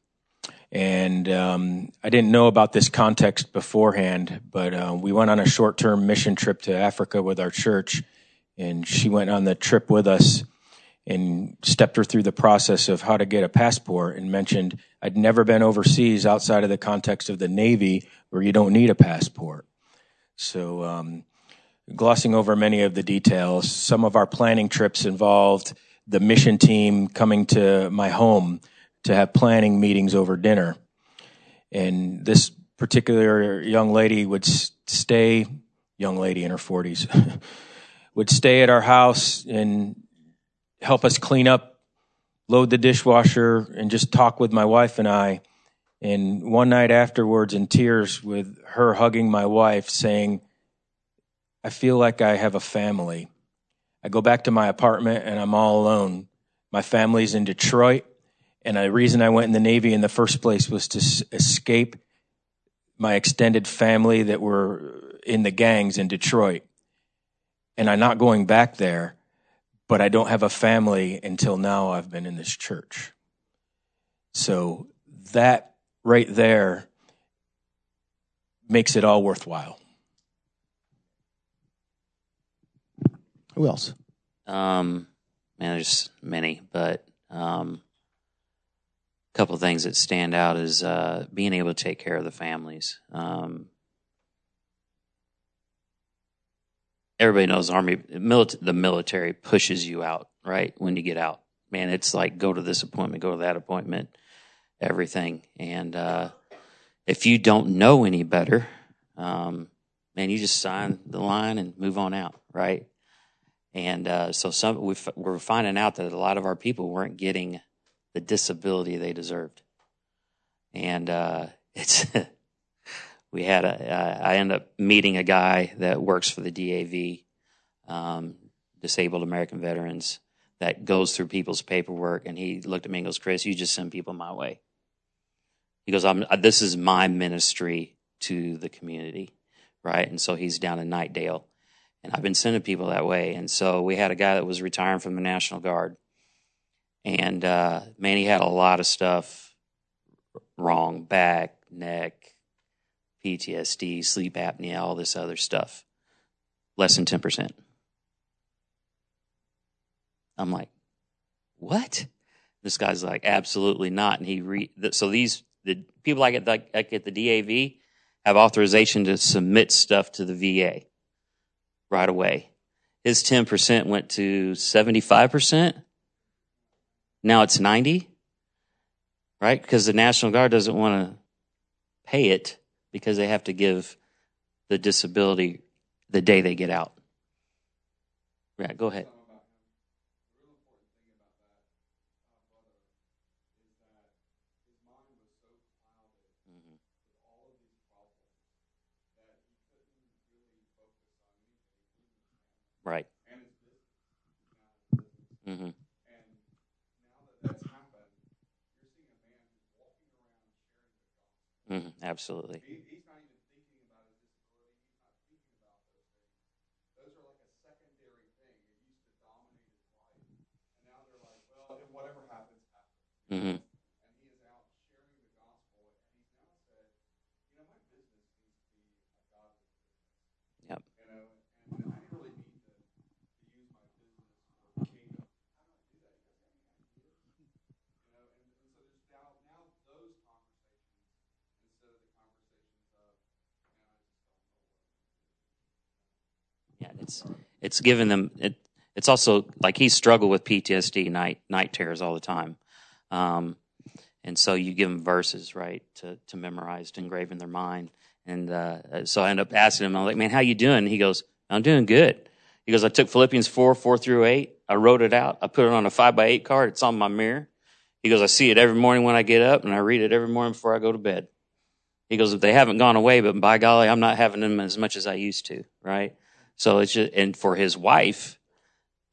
And um, I didn't know about this context beforehand, but uh, we went on a short term mission trip to Africa with our church. And she went on the trip with us and stepped her through the process of how to get a passport and mentioned I'd never been overseas outside of the context of the Navy where you don't need a passport. So, um, glossing over many of the details, some of our planning trips involved the mission team coming to my home to have planning meetings over dinner. And this particular young lady would stay, young lady in her 40s, would stay at our house and help us clean up, load the dishwasher, and just talk with my wife and I. And one night afterwards, in tears, with her hugging my wife, saying, I feel like I have a family. I go back to my apartment and I'm all alone. My family's in Detroit. And the reason I went in the Navy in the first place was to s- escape my extended family that were in the gangs in Detroit. And I'm not going back there, but I don't have a family until now I've been in this church. So that right there makes it all worthwhile. Who else? Um, man, there's many, but um, a couple of things that stand out is uh, being able to take care of the families. Um, everybody knows army milit- the military pushes you out right when you get out. Man, it's like go to this appointment, go to that appointment, everything. And uh, if you don't know any better, um, man, you just sign the line and move on out, right? And uh, so some we f- we're finding out that a lot of our people weren't getting the disability they deserved, and uh, it's we had a uh, I ended up meeting a guy that works for the DAV, um, Disabled American Veterans, that goes through people's paperwork. And he looked at me and goes, Chris, you just send people my way. He goes, I'm, this is my ministry to the community, right? And so he's down in Knightdale. And I've been sending people that way. And so we had a guy that was retiring from the National Guard. And uh, man, he had a lot of stuff wrong back, neck, PTSD, sleep apnea, all this other stuff. Less than 10%. I'm like, what? This guy's like, absolutely not. And he re, so these, the people I get the, like at the DAV have authorization to submit stuff to the VA right away. His 10% went to 75%. Now it's 90, right? Because the National Guard doesn't want to pay it because they have to give the disability the day they get out. Yeah, go ahead. Right. Mm-hmm. Mm-hmm. Absolutely. He's not even thinking about his disability. He's not thinking about those things. Those are like a secondary thing. It used to dominate his life, and now they're like, well, whatever happens, happens. Mm-hmm. It's given them it, it's also like he struggled with PTSD night night terrors all the time. Um, and so you give them verses, right, to, to memorize, to engrave in their mind. And uh, so I end up asking him, I'm like, man, how you doing? he goes, I'm doing good. He goes, I took Philippians 4, 4 through 8. I wrote it out. I put it on a 5 by 8 card. It's on my mirror. He goes, I see it every morning when I get up, and I read it every morning before I go to bed. He goes, if they haven't gone away, but by golly, I'm not having them as much as I used to, right? So it's just, and for his wife,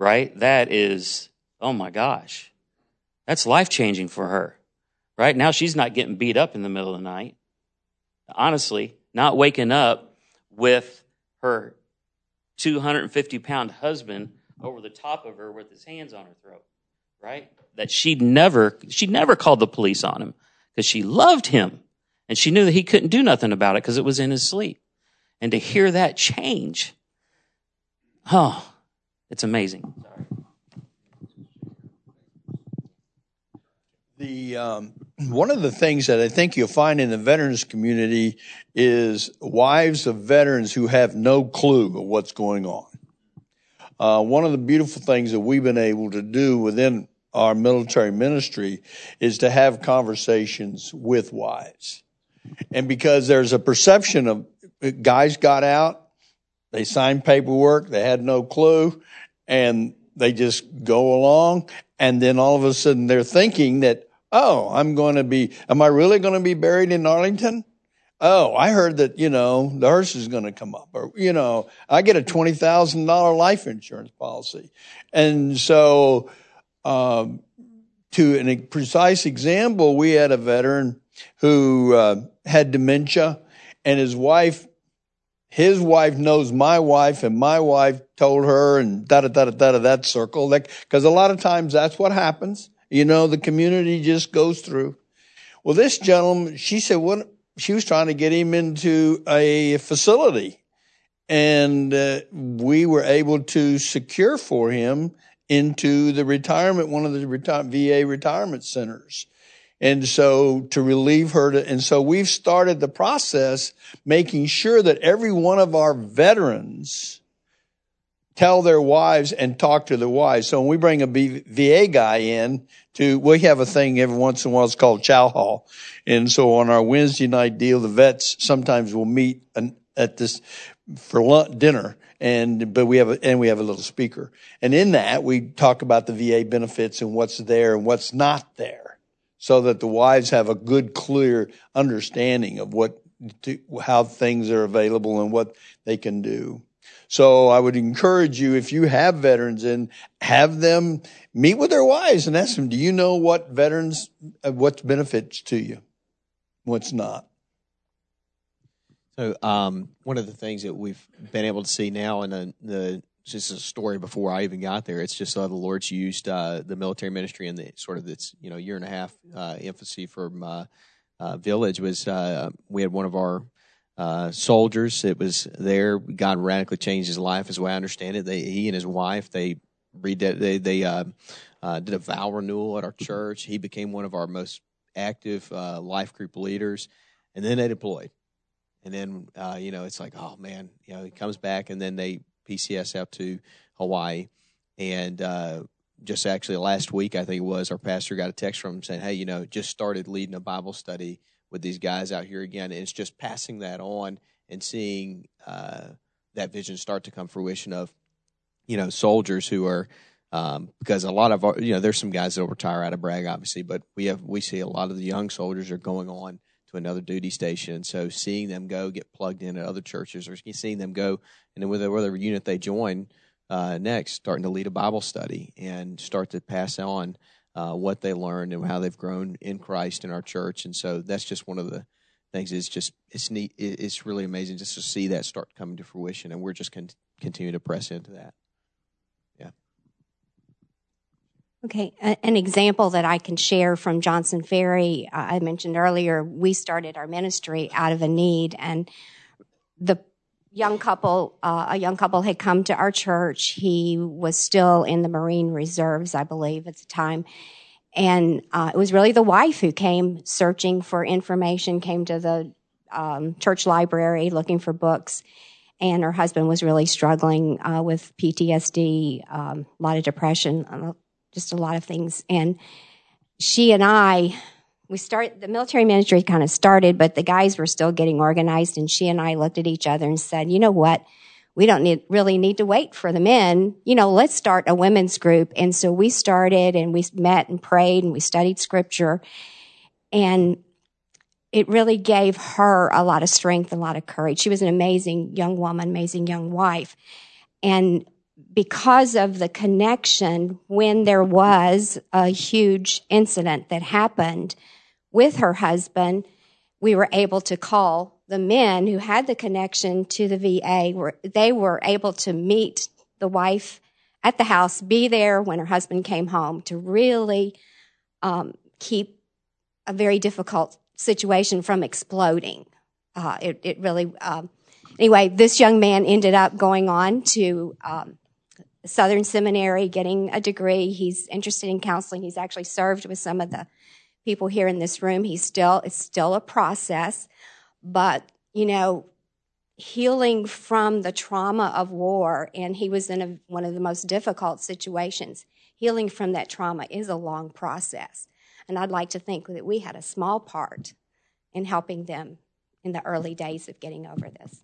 right? That is, oh my gosh, that's life changing for her, right? Now she's not getting beat up in the middle of the night. Honestly, not waking up with her 250 pound husband over the top of her with his hands on her throat, right? That she'd never, she never called the police on him because she loved him and she knew that he couldn't do nothing about it because it was in his sleep. And to hear that change, Oh, it's amazing. The um, one of the things that I think you'll find in the veterans community is wives of veterans who have no clue of what's going on. Uh, one of the beautiful things that we've been able to do within our military ministry is to have conversations with wives. And because there's a perception of guys got out, they signed paperwork. They had no clue and they just go along. And then all of a sudden they're thinking that, oh, I'm going to be, am I really going to be buried in Arlington? Oh, I heard that, you know, the hearse is going to come up or, you know, I get a $20,000 life insurance policy. And so, um, to a precise example, we had a veteran who uh, had dementia and his wife his wife knows my wife and my wife told her and da da da da da that circle. Like, cause a lot of times that's what happens. You know, the community just goes through. Well, this gentleman, she said, what, she was trying to get him into a facility and uh, we were able to secure for him into the retirement, one of the VA retirement centers. And so to relieve her to, and so we've started the process making sure that every one of our veterans tell their wives and talk to their wives. So when we bring a VA guy in to, we have a thing every once in a while. It's called chow hall. And so on our Wednesday night deal, the vets sometimes will meet at this for lunch, dinner and but we have a, and we have a little speaker and in that we talk about the VA benefits and what's there and what's not there so that the wives have a good, clear understanding of what, to, how things are available and what they can do. So I would encourage you, if you have veterans and have them meet with their wives and ask them, do you know what veterans, what benefits to you? What's not? So um, one of the things that we've been able to see now in the, the just a story before I even got there. It's just uh, the Lord's used uh, the military ministry and the sort of this you know year and a half uh, infancy from uh, village was uh, we had one of our uh, soldiers. It was there. God radically changed his life, as way I understand it. They, he and his wife, they read that they they uh, did a vow renewal at our church. He became one of our most active life group leaders, and then they deployed. And then you know it's like, oh man, you know he comes back, and then they PCS out to Hawaii, and uh, just actually last week I think it was our pastor got a text from him saying, hey, you know, just started leading a Bible study with these guys out here again. And it's just passing that on and seeing uh, that vision start to come fruition of, you know, soldiers who are, um, because a lot of our, you know, there's some guys that will retire out of Bragg, obviously, but we have, we see a lot of the young soldiers are going on another duty station. So seeing them go get plugged in at other churches or seeing them go and then with whatever unit they join uh, next, starting to lead a Bible study and start to pass on uh, what they learned and how they've grown in Christ in our church. And so that's just one of the things. It's just it's neat. It's really amazing just to see that start coming to fruition, and we're just con- continue to press into that. Yeah. Okay, an example that I can share from Johnson Ferry. Uh, I mentioned earlier, we started our ministry out of a need, and the young couple, uh, a young couple had come to our church. He was still in the Marine Reserves, I believe, at the time. And uh, it was really the wife who came searching for information, came to the um, church library looking for books. And her husband was really struggling uh, with PTSD, um, a lot of depression, just a lot of things. And she and I we start the military ministry kind of started, but the guys were still getting organized. And she and I looked at each other and said, you know what? We don't need, really need to wait for the men. You know, let's start a women's group. And so we started and we met and prayed and we studied scripture. And it really gave her a lot of strength a lot of courage. She was an amazing young woman, amazing young wife. And because of the connection, when there was a huge incident that happened, with her husband, we were able to call the men who had the connection to the VA. They were able to meet the wife at the house, be there when her husband came home to really um, keep a very difficult situation from exploding. Uh, it, it, really, um, anyway, this young man ended up going on to um, Southern Seminary, getting a degree. He's interested in counseling. He's actually served with some of the people here in this room. He's still, it's still a process, but, you know, healing from the trauma of war, and he was in a, one of the most difficult situations. Healing from that trauma is a long process. And I'd like to think that we had a small part in helping them in the early days of getting over this.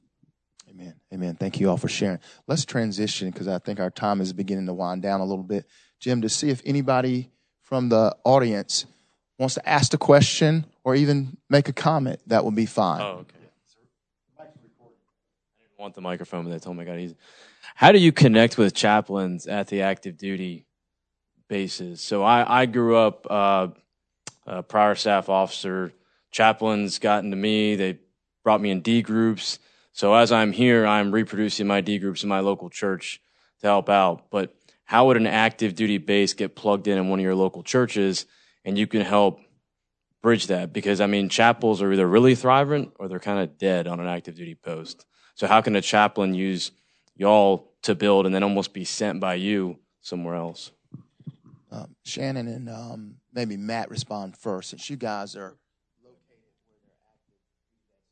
Amen. Amen. Thank you all for sharing. Let's transition because I think our time is beginning to wind down a little bit. Jim, to see if anybody from the audience wants to ask a question or even make a comment, that would be fine. Oh, okay. I didn't want the microphone, but they told me I got easy. How do you connect with chaplains at the active duty bases? So I, I grew up uh, a prior staff officer. Chaplains got into me. They brought me in D groups. So as I'm here, I'm reproducing my D groups in my local church to help out. But how would an active duty base get plugged in in one of your local churches? and you can help bridge that because I mean chapels are either really thriving or they're kind of dead on an active duty post. So how can a chaplain use y'all to build and then almost be sent by you somewhere else? Um, Shannon and um, maybe Matt respond first, since you guys are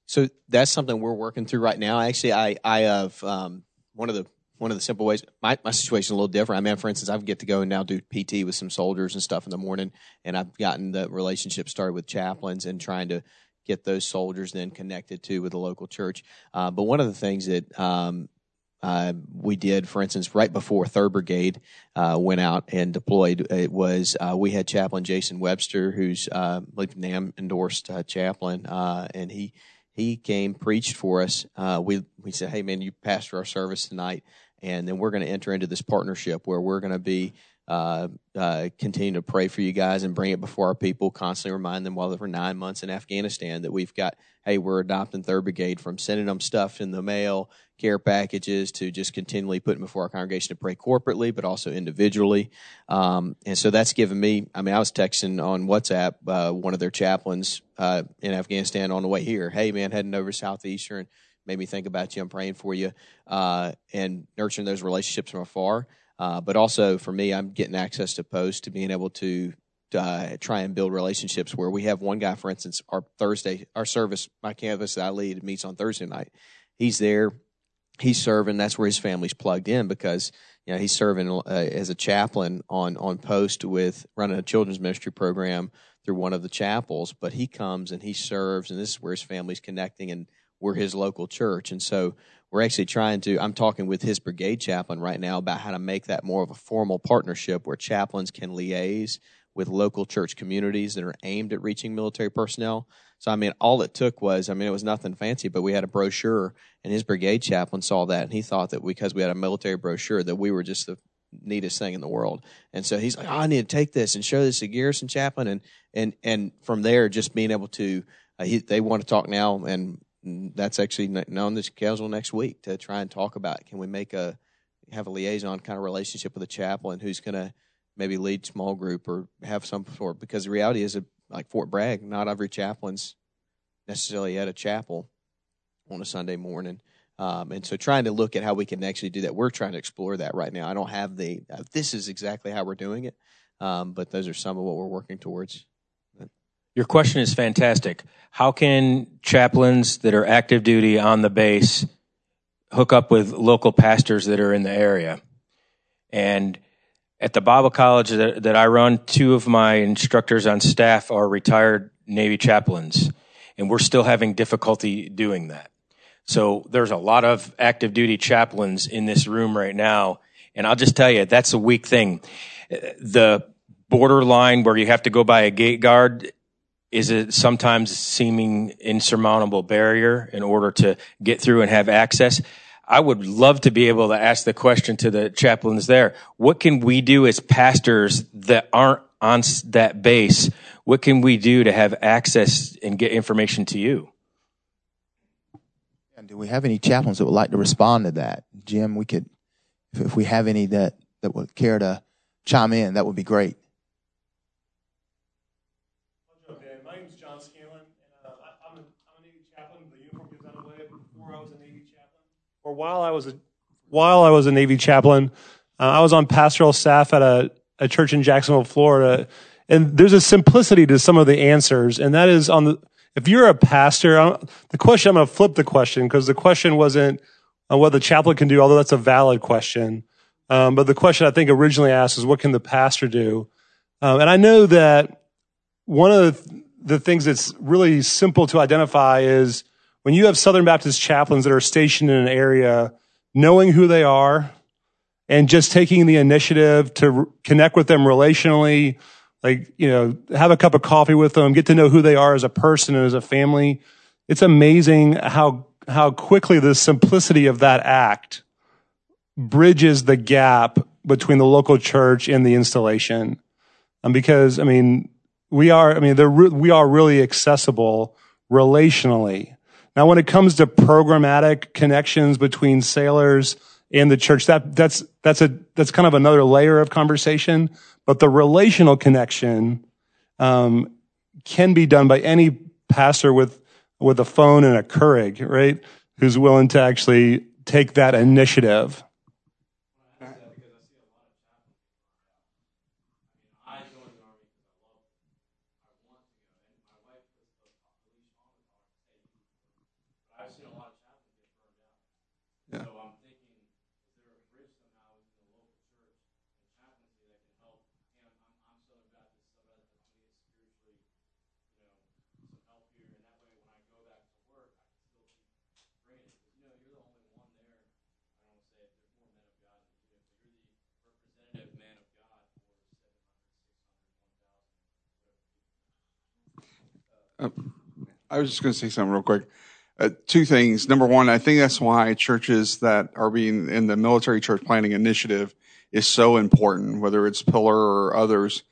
So that's something we're working through right now. Actually, I I have um, one of the one of the simple ways. My, my situation is a little different. I mean, for instance, I get to go and now do PT with some soldiers and stuff in the morning, and I've gotten the relationship started with chaplains and trying to get those soldiers then connected to with the local church. Uh, but one of the things that um, uh, we did, for instance, right before Third Brigade uh, went out and deployed, it was uh, we had Chaplain Jason Webster, who's uh, NAMB endorsed uh, chaplain, uh, and he he came, preached for us. Uh, we we said, "Hey, man, you pastor our service tonight, and then we're going to enter into this partnership where we're going to be uh, uh, continue to pray for you guys and bring it before our people. Constantly remind them while they were nine months in Afghanistan that we've got, hey, we're adopting Third Brigade from sending them stuff in the mail, care packages, to just continually putting before our congregation to pray corporately, but also individually. Um, and so that's given me. I mean, I was texting on WhatsApp uh, one of their chaplains uh, in Afghanistan on the way here. Hey, man, heading over southeastern. Made me think about you. I'm praying for you, uh, and nurturing those relationships from afar. Uh, but also for me, I'm getting access to posts to being able to uh, try and build relationships where we have one guy, for instance, our Thursday, our service, my campus that I lead meets on Thursday night. He's there, he's serving. That's where his family's plugged in because you know he's serving uh, as a chaplain on on post with running a children's ministry program through one of the chapels. But he comes and he serves, and this is where his family's connecting, and we're his local church, and so we're actually trying to i'm talking with his brigade chaplain right now about how to make that more of a formal partnership where chaplains can liaise with local church communities that are aimed at reaching military personnel. So i mean all it took was i mean it was nothing fancy but we had a brochure and his brigade chaplain saw that and he thought that because we had a military brochure that we were just the neatest thing in the world. And so he's like oh, i need to take this and show this to garrison chaplain. And and and from there just being able to uh, he, they want to talk now and that's actually now on the schedule next week to try and talk about can we make a have a liaison kind of relationship with a chaplain who's going to maybe lead small group or have some sort because the reality is like Fort Bragg, not every chaplain's necessarily at a chapel on a Sunday morning. Um, and so trying to look at how we can actually do that. We're trying to explore that right now. I don't have the, uh, this is exactly how we're doing it. Um, but those are some of what we're working towards. Your question is fantastic. How can chaplains that are active duty on the base hook up with local pastors that are in the area? And at the Bible college that, that I run, two of my instructors on staff are retired Navy chaplains, and we're still having difficulty doing that. So there's a lot of active duty chaplains in this room right now. And I'll just tell you, that's a weak thing. The borderline where you have to go by a gate guard is it sometimes seeming insurmountable barrier in order to get through and have access? I would love to be able to ask the question to the chaplains there. What can we do as pastors that aren't on that base? What can we do to have access and get information to you? And do we have any chaplains that would like to respond to that? Jim, we could, if we have any that, that would care to chime in, that would be great. Or while I was a, while I was a Navy chaplain, uh, I was on pastoral staff at a, a church in Jacksonville, Florida, and there's a simplicity to some of the answers, and that is on the if you're a pastor, the question I'm going to flip the question because the question wasn't on what the chaplain can do, although that's a valid question. Um, but the question I think originally asked is what can the pastor do? Um, and I know that one of the, the things that's really simple to identify is when you have Southern Baptist chaplains that are stationed in an area, knowing who they are and just taking the initiative to re- connect with them relationally, like, you know, have a cup of coffee with them, get to know who they are as a person and as a family. It's amazing how, how quickly the simplicity of that act bridges the gap between the local church and the installation. Um, because, I mean, we are, I mean, re- we are really accessible relationally. Now, when it comes to programmatic connections between sailors and the church, that, that's, that's a, that's kind of another layer of conversation. But the relational connection, um, can be done by any pastor with, with a phone and a Keurig, right? Who's willing to actually take that initiative. I was just going to say something real quick. uh, two things. Number one, I think that's why churches that are being in the military church planting initiative is so important, whether it's Pillar or others,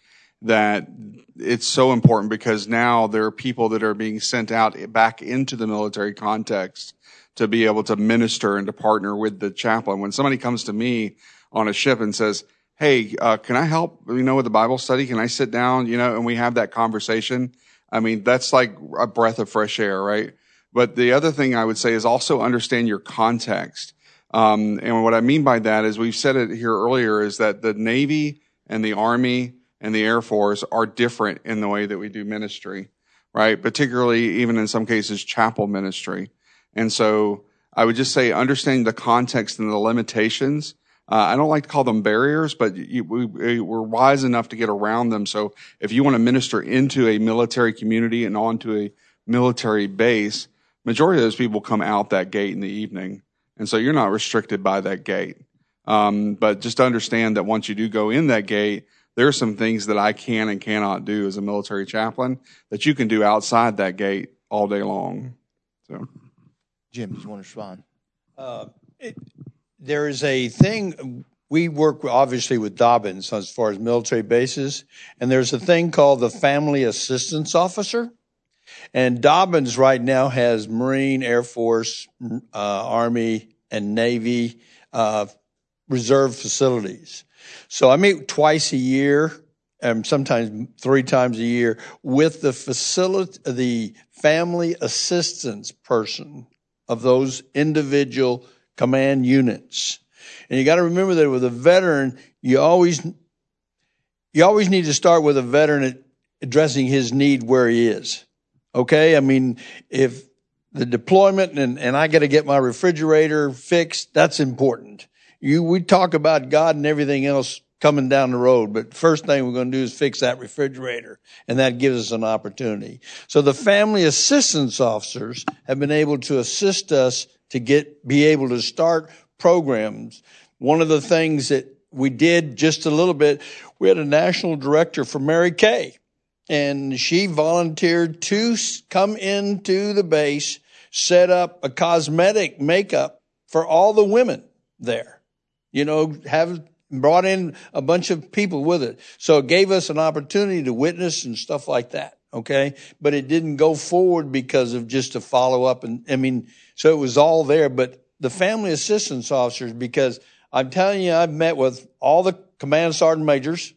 that it's so important because now there are people that are being sent out back into the military context to be able to minister and to partner with the chaplain. When somebody comes to me on a ship and says, Hey, uh, can I help, you know, with the Bible study? Can I sit down, you know, and we have that conversation? I mean, that's like a breath of fresh air, right? But the other thing I would say is also understand your context. Um, and what I mean by that is we've said it here earlier is that the Navy and the Army and the Air Force are different in the way that we do ministry, right? Particularly even in some cases, chapel ministry. And so I would just say understanding the context and the limitations. Uh, I don't like to call them barriers, but you, we, we're wise enough to get around them. So if you want to minister into a military community and onto a military base, majority of those people come out that gate in the evening. And so you're not restricted by that gate. Um, but just understand that once you do go in that gate, there are some things that I can and cannot do as a military chaplain that you can do outside that gate all day long. So, Jim, do you want to respond? Uh, it, there is a thing we work obviously with Dobbins as far as military bases, and there's a thing called the Family Assistance Officer. And Dobbins right now has Marine, Air Force, uh, Army, and Navy uh, reserve facilities. So I meet twice a year, and sometimes three times a year, with the facility, the family assistance person of those individual command units. And you got to remember that with a veteran, you always you always need to start with a veteran addressing his need where he is. Okay, I mean, if the deployment and, and I got to get my refrigerator fixed, that's important. You we talk about God and everything else coming down the road, but first thing we're going to do is fix that refrigerator, and that gives us an opportunity. So the family assistance officers have been able to assist us to get be able to start programs. One of the things that we did just a little bit, we had a national director for Mary Kay and she volunteered to come into the base, set up a cosmetic makeup for all the women there. You know, have brought in a bunch of people with it. So it gave us an opportunity to witness and stuff like that. Okay. But it didn't go forward because of just a follow up. And I mean, so it was all there, but the family assistance officers, because I'm telling you, I've met with all the command sergeant majors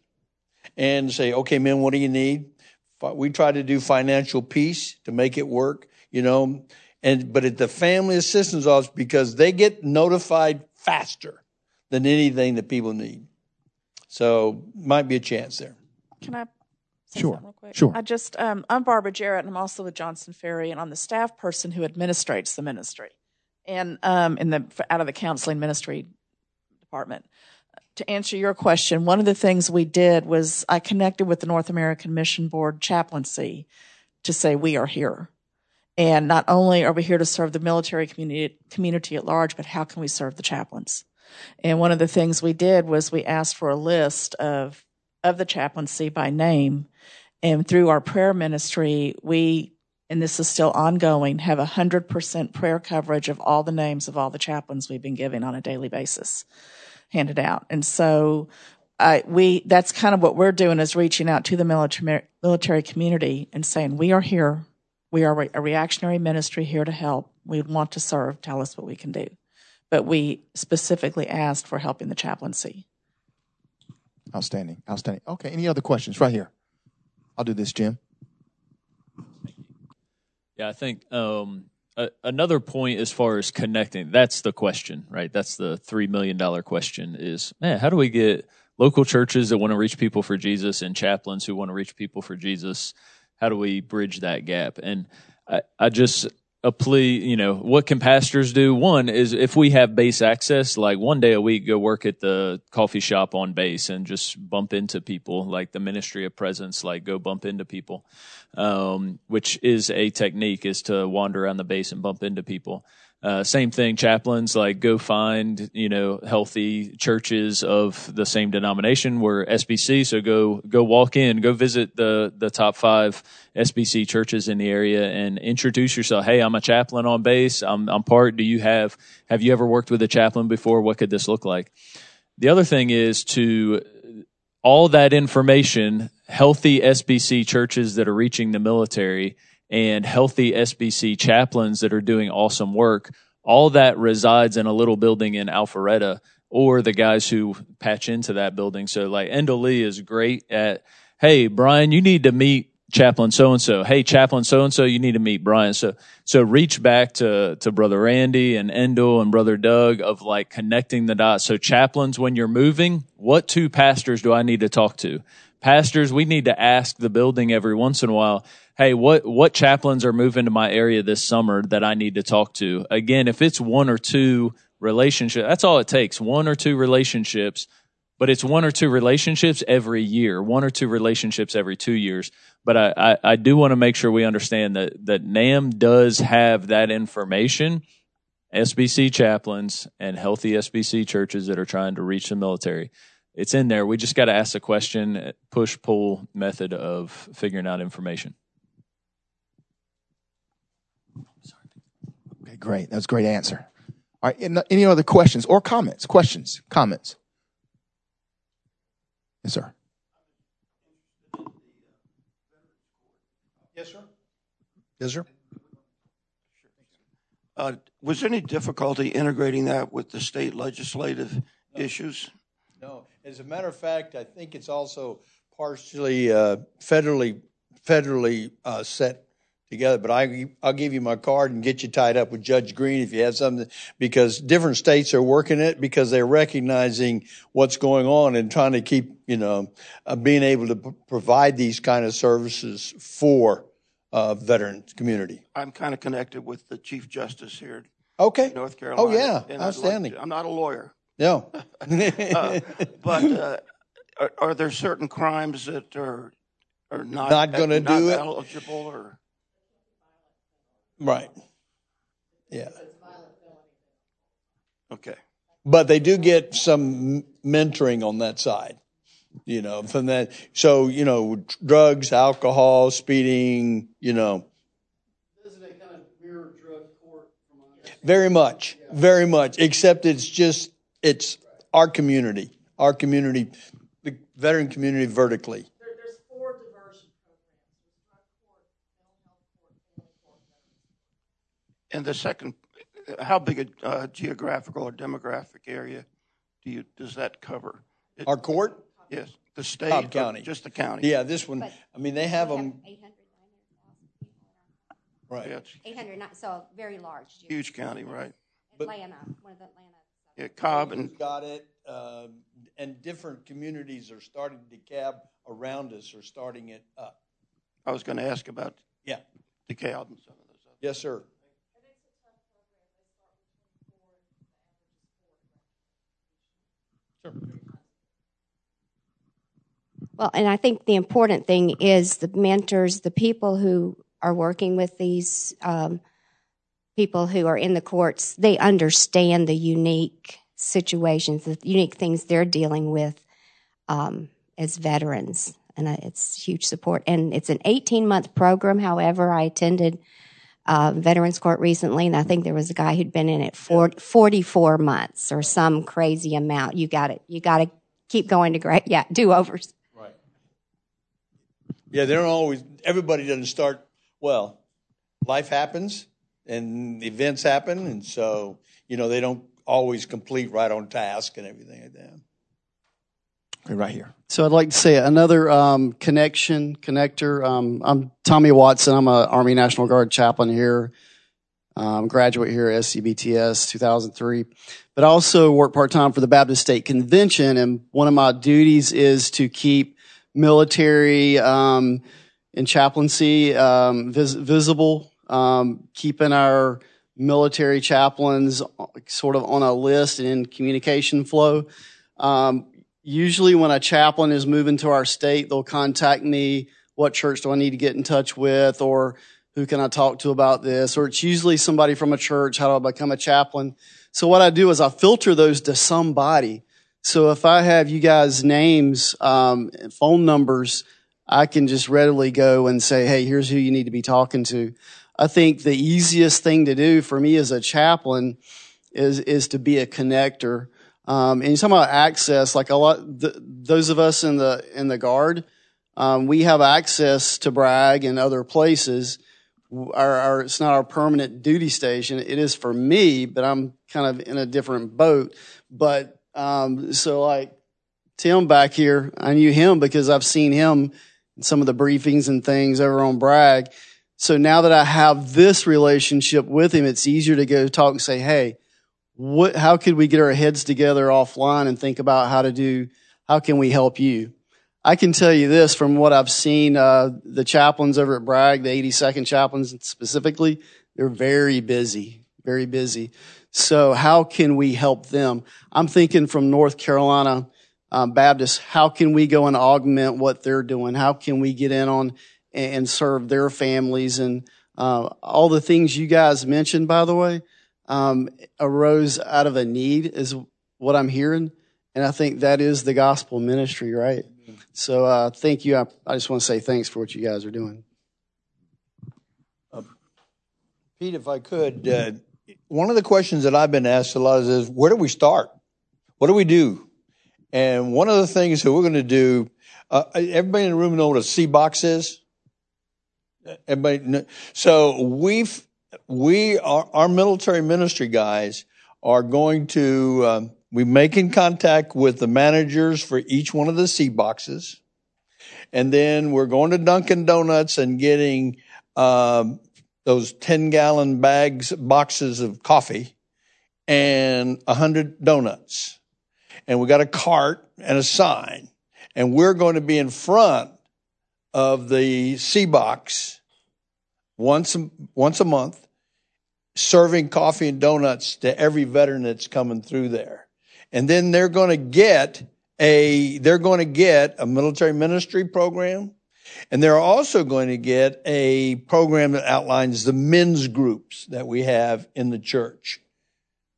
and say, okay, men, what do you need? we try to do financial peace to make it work, you know, and but at the family assistance office because they get notified faster than anything that people need. So might be a chance there. Can I? Sure. Sure. I just um, I'm Barbara Jarrett, and I'm also with Johnson Ferry, and I'm the staff person who administrates the ministry, and um, in the out of the counseling ministry department to answer your question, one of the things we did was I connected with the North American Mission Board chaplaincy to say we are here. And not only are we here to serve the military community, community at large, but how can we serve the chaplains? And one of the things we did was we asked for a list of, of the chaplaincy by name. And through our prayer ministry, we, and this is still ongoing, have 100% prayer coverage of all the names of all the chaplains we've been giving on a daily basis handed out. And so uh, we that's kind of what we're doing is reaching out to the military military community and saying we are here. We are a reactionary ministry here to help. We want to serve. Tell us what we can do. But we specifically asked for help in the chaplaincy. Outstanding. Outstanding. Okay. Any other questions? Right here. I'll do this, Jim. Yeah, I think um, another point as far as connecting that's the question right? That's the three million dollar question is man how do we get local churches that want to reach people for jesus and chaplains who want to reach people for jesus? How do we bridge that gap? And i, I just a plea, you know, what can pastors do? One is if we have base access, like one day a week, go work at the coffee shop on base and just bump into people, like the ministry of presence, like go bump into people, um, which is a technique is to wander around the base and bump into people. Uh, same thing, chaplains like go find you know healthy churches of the same denomination. We're SBC, so go go walk in, go visit the the top five SBC churches in the area and introduce yourself. Hey, I'm a chaplain on base. I'm I'm part. Do you have have you ever worked with a chaplain before? What could this look like? The other thing is to all that information, healthy SBC churches that are reaching the military and healthy SBC chaplains that are doing awesome work. All that resides in a little building in Alpharetta or the guys who patch into that building. So like Endo Lee is great at, Hey, Brian, you need to meet chaplain so and so. Hey, chaplain so and so, you need to meet Brian. So, so reach back to, to brother Randy and Endel and brother Doug of like connecting the dots. So chaplains, when you're moving, what two pastors do I need to talk to? Pastors, we need to ask the building every once in a while, hey, what, what chaplains are moving to my area this summer that I need to talk to? Again, if it's one or two relationships, that's all it takes. One or two relationships, but it's one or two relationships every year, one or two relationships every two years. But I, I, I do want to make sure we understand that, that NAMB does have that information. SBC chaplains and healthy SBC churches that are trying to reach the military it's in there. We just got to ask the question, push pull method of figuring out information. Great. That was a great answer. All right. Any other questions or comments? Questions, comments? Yes, sir. Yes, sir. Yes, sir. Uh, was there any difficulty integrating that with the state legislative no. issues? No. As a matter of fact, I think it's also partially uh, federally federally uh, set together. But I, I'll give you my card and get you tied up with Judge Green if you have something, because different states are working it because they're recognizing what's going on and trying to keep, you know, uh, being able to p- provide these kind of services for uh, veterans community. I'm kind of connected with the Chief Justice here. Okay. North Carolina. Oh yeah, outstanding. Like I'm not a lawyer. No. uh, but uh, are, are, there certain crimes that are are not not going to do it eligible or right? Yeah. Okay. But they do get some mentoring on that side, you know, from that. So you know, drugs, alcohol, speeding, you know. Very much, very much. Except it's just it's our community, our community, the veteran community vertically. there's four diversion programs. And the second, how big a uh, geographical or demographic area do you does that cover? It, our court? Yes, the state, Cobb County, just the county. Yeah, this one. But I mean, they have them. 800, Right. Yeah, it's 800, so very large. huge county, right? Atlanta, one of the Atlanta. Yeah, Cobb and got it, um, and different communities are starting to cab around us are starting it up. I was going to ask about Yeah. DeKalb and some of those. Other. Yes, sir. Sure. Well, and I think the important thing is the mentors, the people who are working with these um, people who are in the courts, they understand the unique situations, the unique things they're dealing with um, as veterans. And it's huge support. And it's an 18 month program. However, I attended uh, Veterans Court recently, and I think there was a guy who'd been in it for 44 months or some crazy amount. You got it. You got to keep going to great, yeah, do overs. Right. Yeah, they don't always, everybody doesn't start, well, life happens and events happen. And so, you know, they don't always complete right on task and everything like that. Right here. So I'd like to say another um, connection, connector. Um, I'm Tommy Watson. I'm a Army National Guard chaplain here. Um, graduate here at SEBTS 2003. But I also work part time for the Baptist State Convention, and one of my duties is to keep military um, and chaplaincy um, vis- visible, um, keeping our military chaplains sort of on a list and in communication flow. Um, usually, when a chaplain is moving to our state, they'll contact me. What church do I need to get in touch with? Or who can I talk to about this? Or it's usually somebody from a church. How do I become a chaplain? So what I do is I filter those to somebody. So if I have you guys' names, um, phone numbers, I can just readily go and say, Hey, here's who you need to be talking to. I think the easiest thing to do for me as a chaplain is, is to be a connector. Um, and you're talking about access, like a lot, the, those of us in the, in the guard, um, we have access to Bragg and other places. Our, our, it's not our permanent duty station. It is for me, but I'm kind of in a different boat. But, um, so like Tim back here, I knew him because I've seen him in some of the briefings and things over on Bragg. So now that I have this relationship with him, it's easier to go talk and say, Hey, what, how could we get our heads together offline and think about how to do, how can we help you? I can tell you this from what I've seen, uh, the chaplains over at Bragg, the 82nd chaplains specifically, they're very busy, very busy. So how can we help them? I'm thinking from North Carolina um, Baptist, how can we go and augment what they're doing? How can we get in on and serve their families and uh, all the things you guys mentioned, by the way, um, arose out of a need is what I'm hearing. And I think that is the gospel ministry, right? So uh, thank you. I, I, just want to say thanks for what you guys are doing. Uh, Pete, if I could, uh, one of the questions that I've been asked a lot is, where do we start? What do we do? And one of the things that we're going to do, uh, everybody in the room know what a CBOC is? Everybody, so we've, we are, our military ministry guys are going to, um, we're making contact with the managers for each one of the CBOCs. And then we're going to Dunkin' Donuts and getting um, those 10 gallon bags, boxes of coffee and a 100 donuts. And we got a cart and a sign. And we're going to be in front of the CBOC once, once a month, serving coffee and donuts to every veteran that's coming through there. And then they're going to get a they're going to get a military ministry program and they're also going to get a program that outlines the men's groups that we have in the church.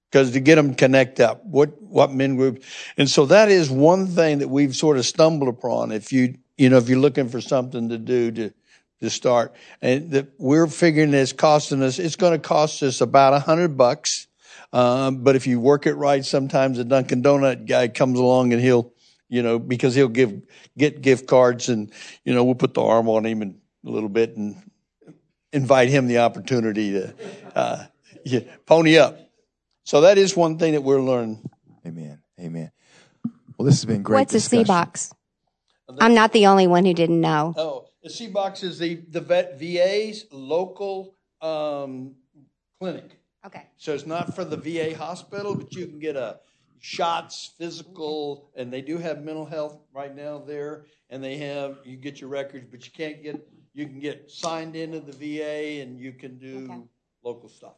Because to get them connect up what what men groups and so that is one thing that we've sort of stumbled upon. If you you know if you're looking for something to do to to start and that we're figuring it's costing us it's going to cost us about a hundred bucks um, but if you work it right, sometimes a Dunkin' Donut guy comes along and he'll, you know, because he'll give get gift cards and you know we'll put the arm on him and a little bit and invite him the opportunity to uh, yeah, pony up. So that is one thing that we're learning. Amen. Amen. Well, this has been great. What's discussion. a C box? I'm not the only one who didn't know. Oh, the CBOC is the the vet VA's local um, clinic. Okay. So it's not for the VA hospital, but you can get a shots, physical, and they do have mental health right now there, and they have you get your records, but you can't get you can get signed into the VA and you can do okay. local stuff.